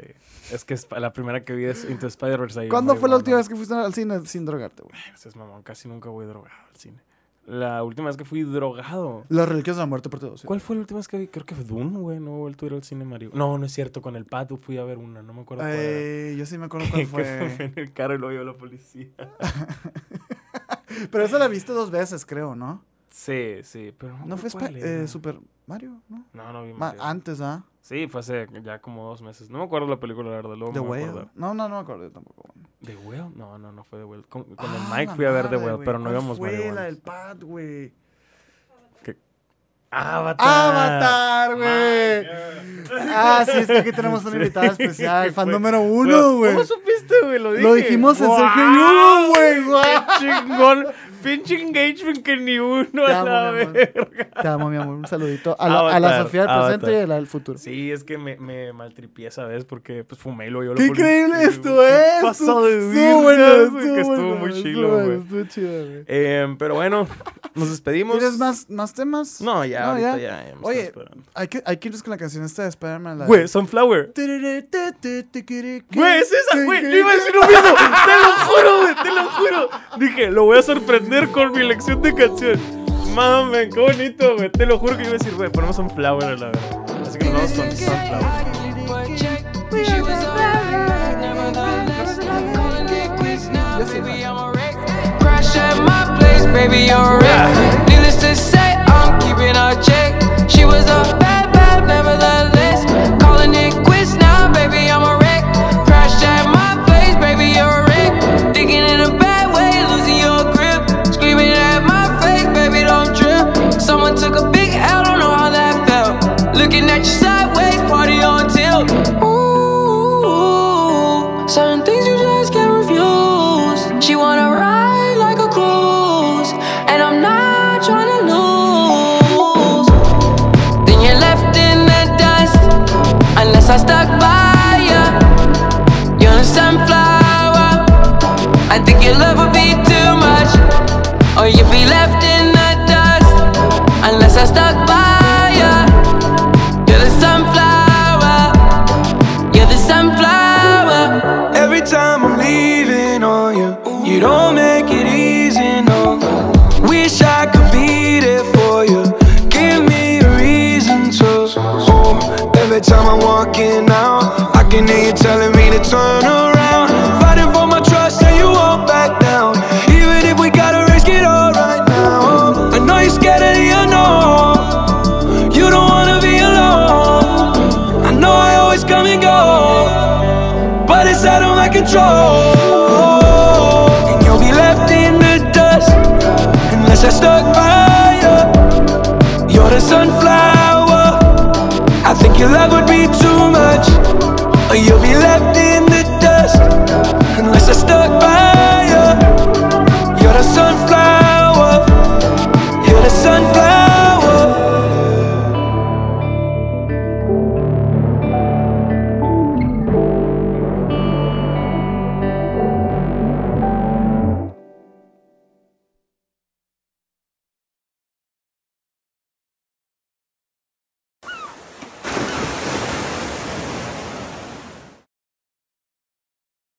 Es que es la primera que vi es Into Spider-Verse. ¿Cuándo fue la última vez que fuiste al cine sin drogarte, güey? Es mamón, casi nunca voy drogado al cine. La última vez que fui drogado. Las Reliquias de la Muerte, parte 2. ¿Cuál fue la última vez que vi? Creo que fue Dune, güey. No he vuelto a ir al cine, Mario. No, no es cierto. Con el pato fui a ver una. No me acuerdo cuál era. Eh, yo sí me acuerdo cuál que fue. en el carro y lo vio la policía. Pero esa la viste dos veces, creo, ¿no? Sí, sí, pero ¿No fue Spi- era. eh, Super Mario? ¿No? No, no vi Ma- Mario. antes, ¿ah? Sí, fue hace ya como dos meses. No me acuerdo la película, la verdad. Luego The me Whale. acordar. No, no, no me acuerdo yo tampoco. ¿The Whale? No, no, no fue The Whale. Con, con Ah, el Mike fui a ver The Whale, güey. pero no ¿Cuál íbamos fue marihuanos. la del pad, güey? Avatar. ¡Avatar, güey! Ah, sí, es que aquí tenemos una invitada especial, fan Fue- número uno, güey. ¿Cómo supiste, güey? Lo dije. Lo dijimos en ¡Guau! Sergio y Hugo, güey, guau. ¡Qué chingón! Pinche engagement que ni uno a la. Verga. Te amo, mi amor. Un saludito a la, a la Sofía del presente y a la del futuro. Sí, es que me, me maltripié esa vez porque pues fumé y lo yo ¡Qué increíble esto es! Pasado de Estuvo bueno, virgas, estuvo güey, que estuvo muy chilo, güey. Estuvo chido, güey. Eh, pero bueno, nos despedimos. ¿Tienes más, más temas? No, ya, No, ahorita ya. ya. me Oye, esperando. Hay que, hay que irnos con la canción esta de Spider-Man. la de- Güey, Sunflower. Güey, es esa, güey. Le iba a decir lo mismo. Te lo juro, güey. Te lo juro. Dije, lo voy a sorprender con mi lección de canción. Mamen, qué bonito, güey. Te lo juro que iba a decir, güey, ponemos Sunflower a la vez. Así que nos vamos con Sunflower. She I stuck by ya. You're a sunflower. I think your love would be too much, or you'd be left in the dust, unless I stuck by ya. You're the sunflower. You're the sunflower. Every time I'm leaving on you, you don't make it easy, no. Wish I could be there for you. Give me a reason to. Oh, every time I'm walking out, I can hear you telling me to turn around. Fighting for my trust, and you won't back down. Even if we gotta risk it all right now. I know you're scared of the unknown. You don't wanna be alone. I know I always come and go but it's out of my control. And you'll be left in the dust unless I stuck by you. You're the sunflower. Your love would be too much, or you'll be left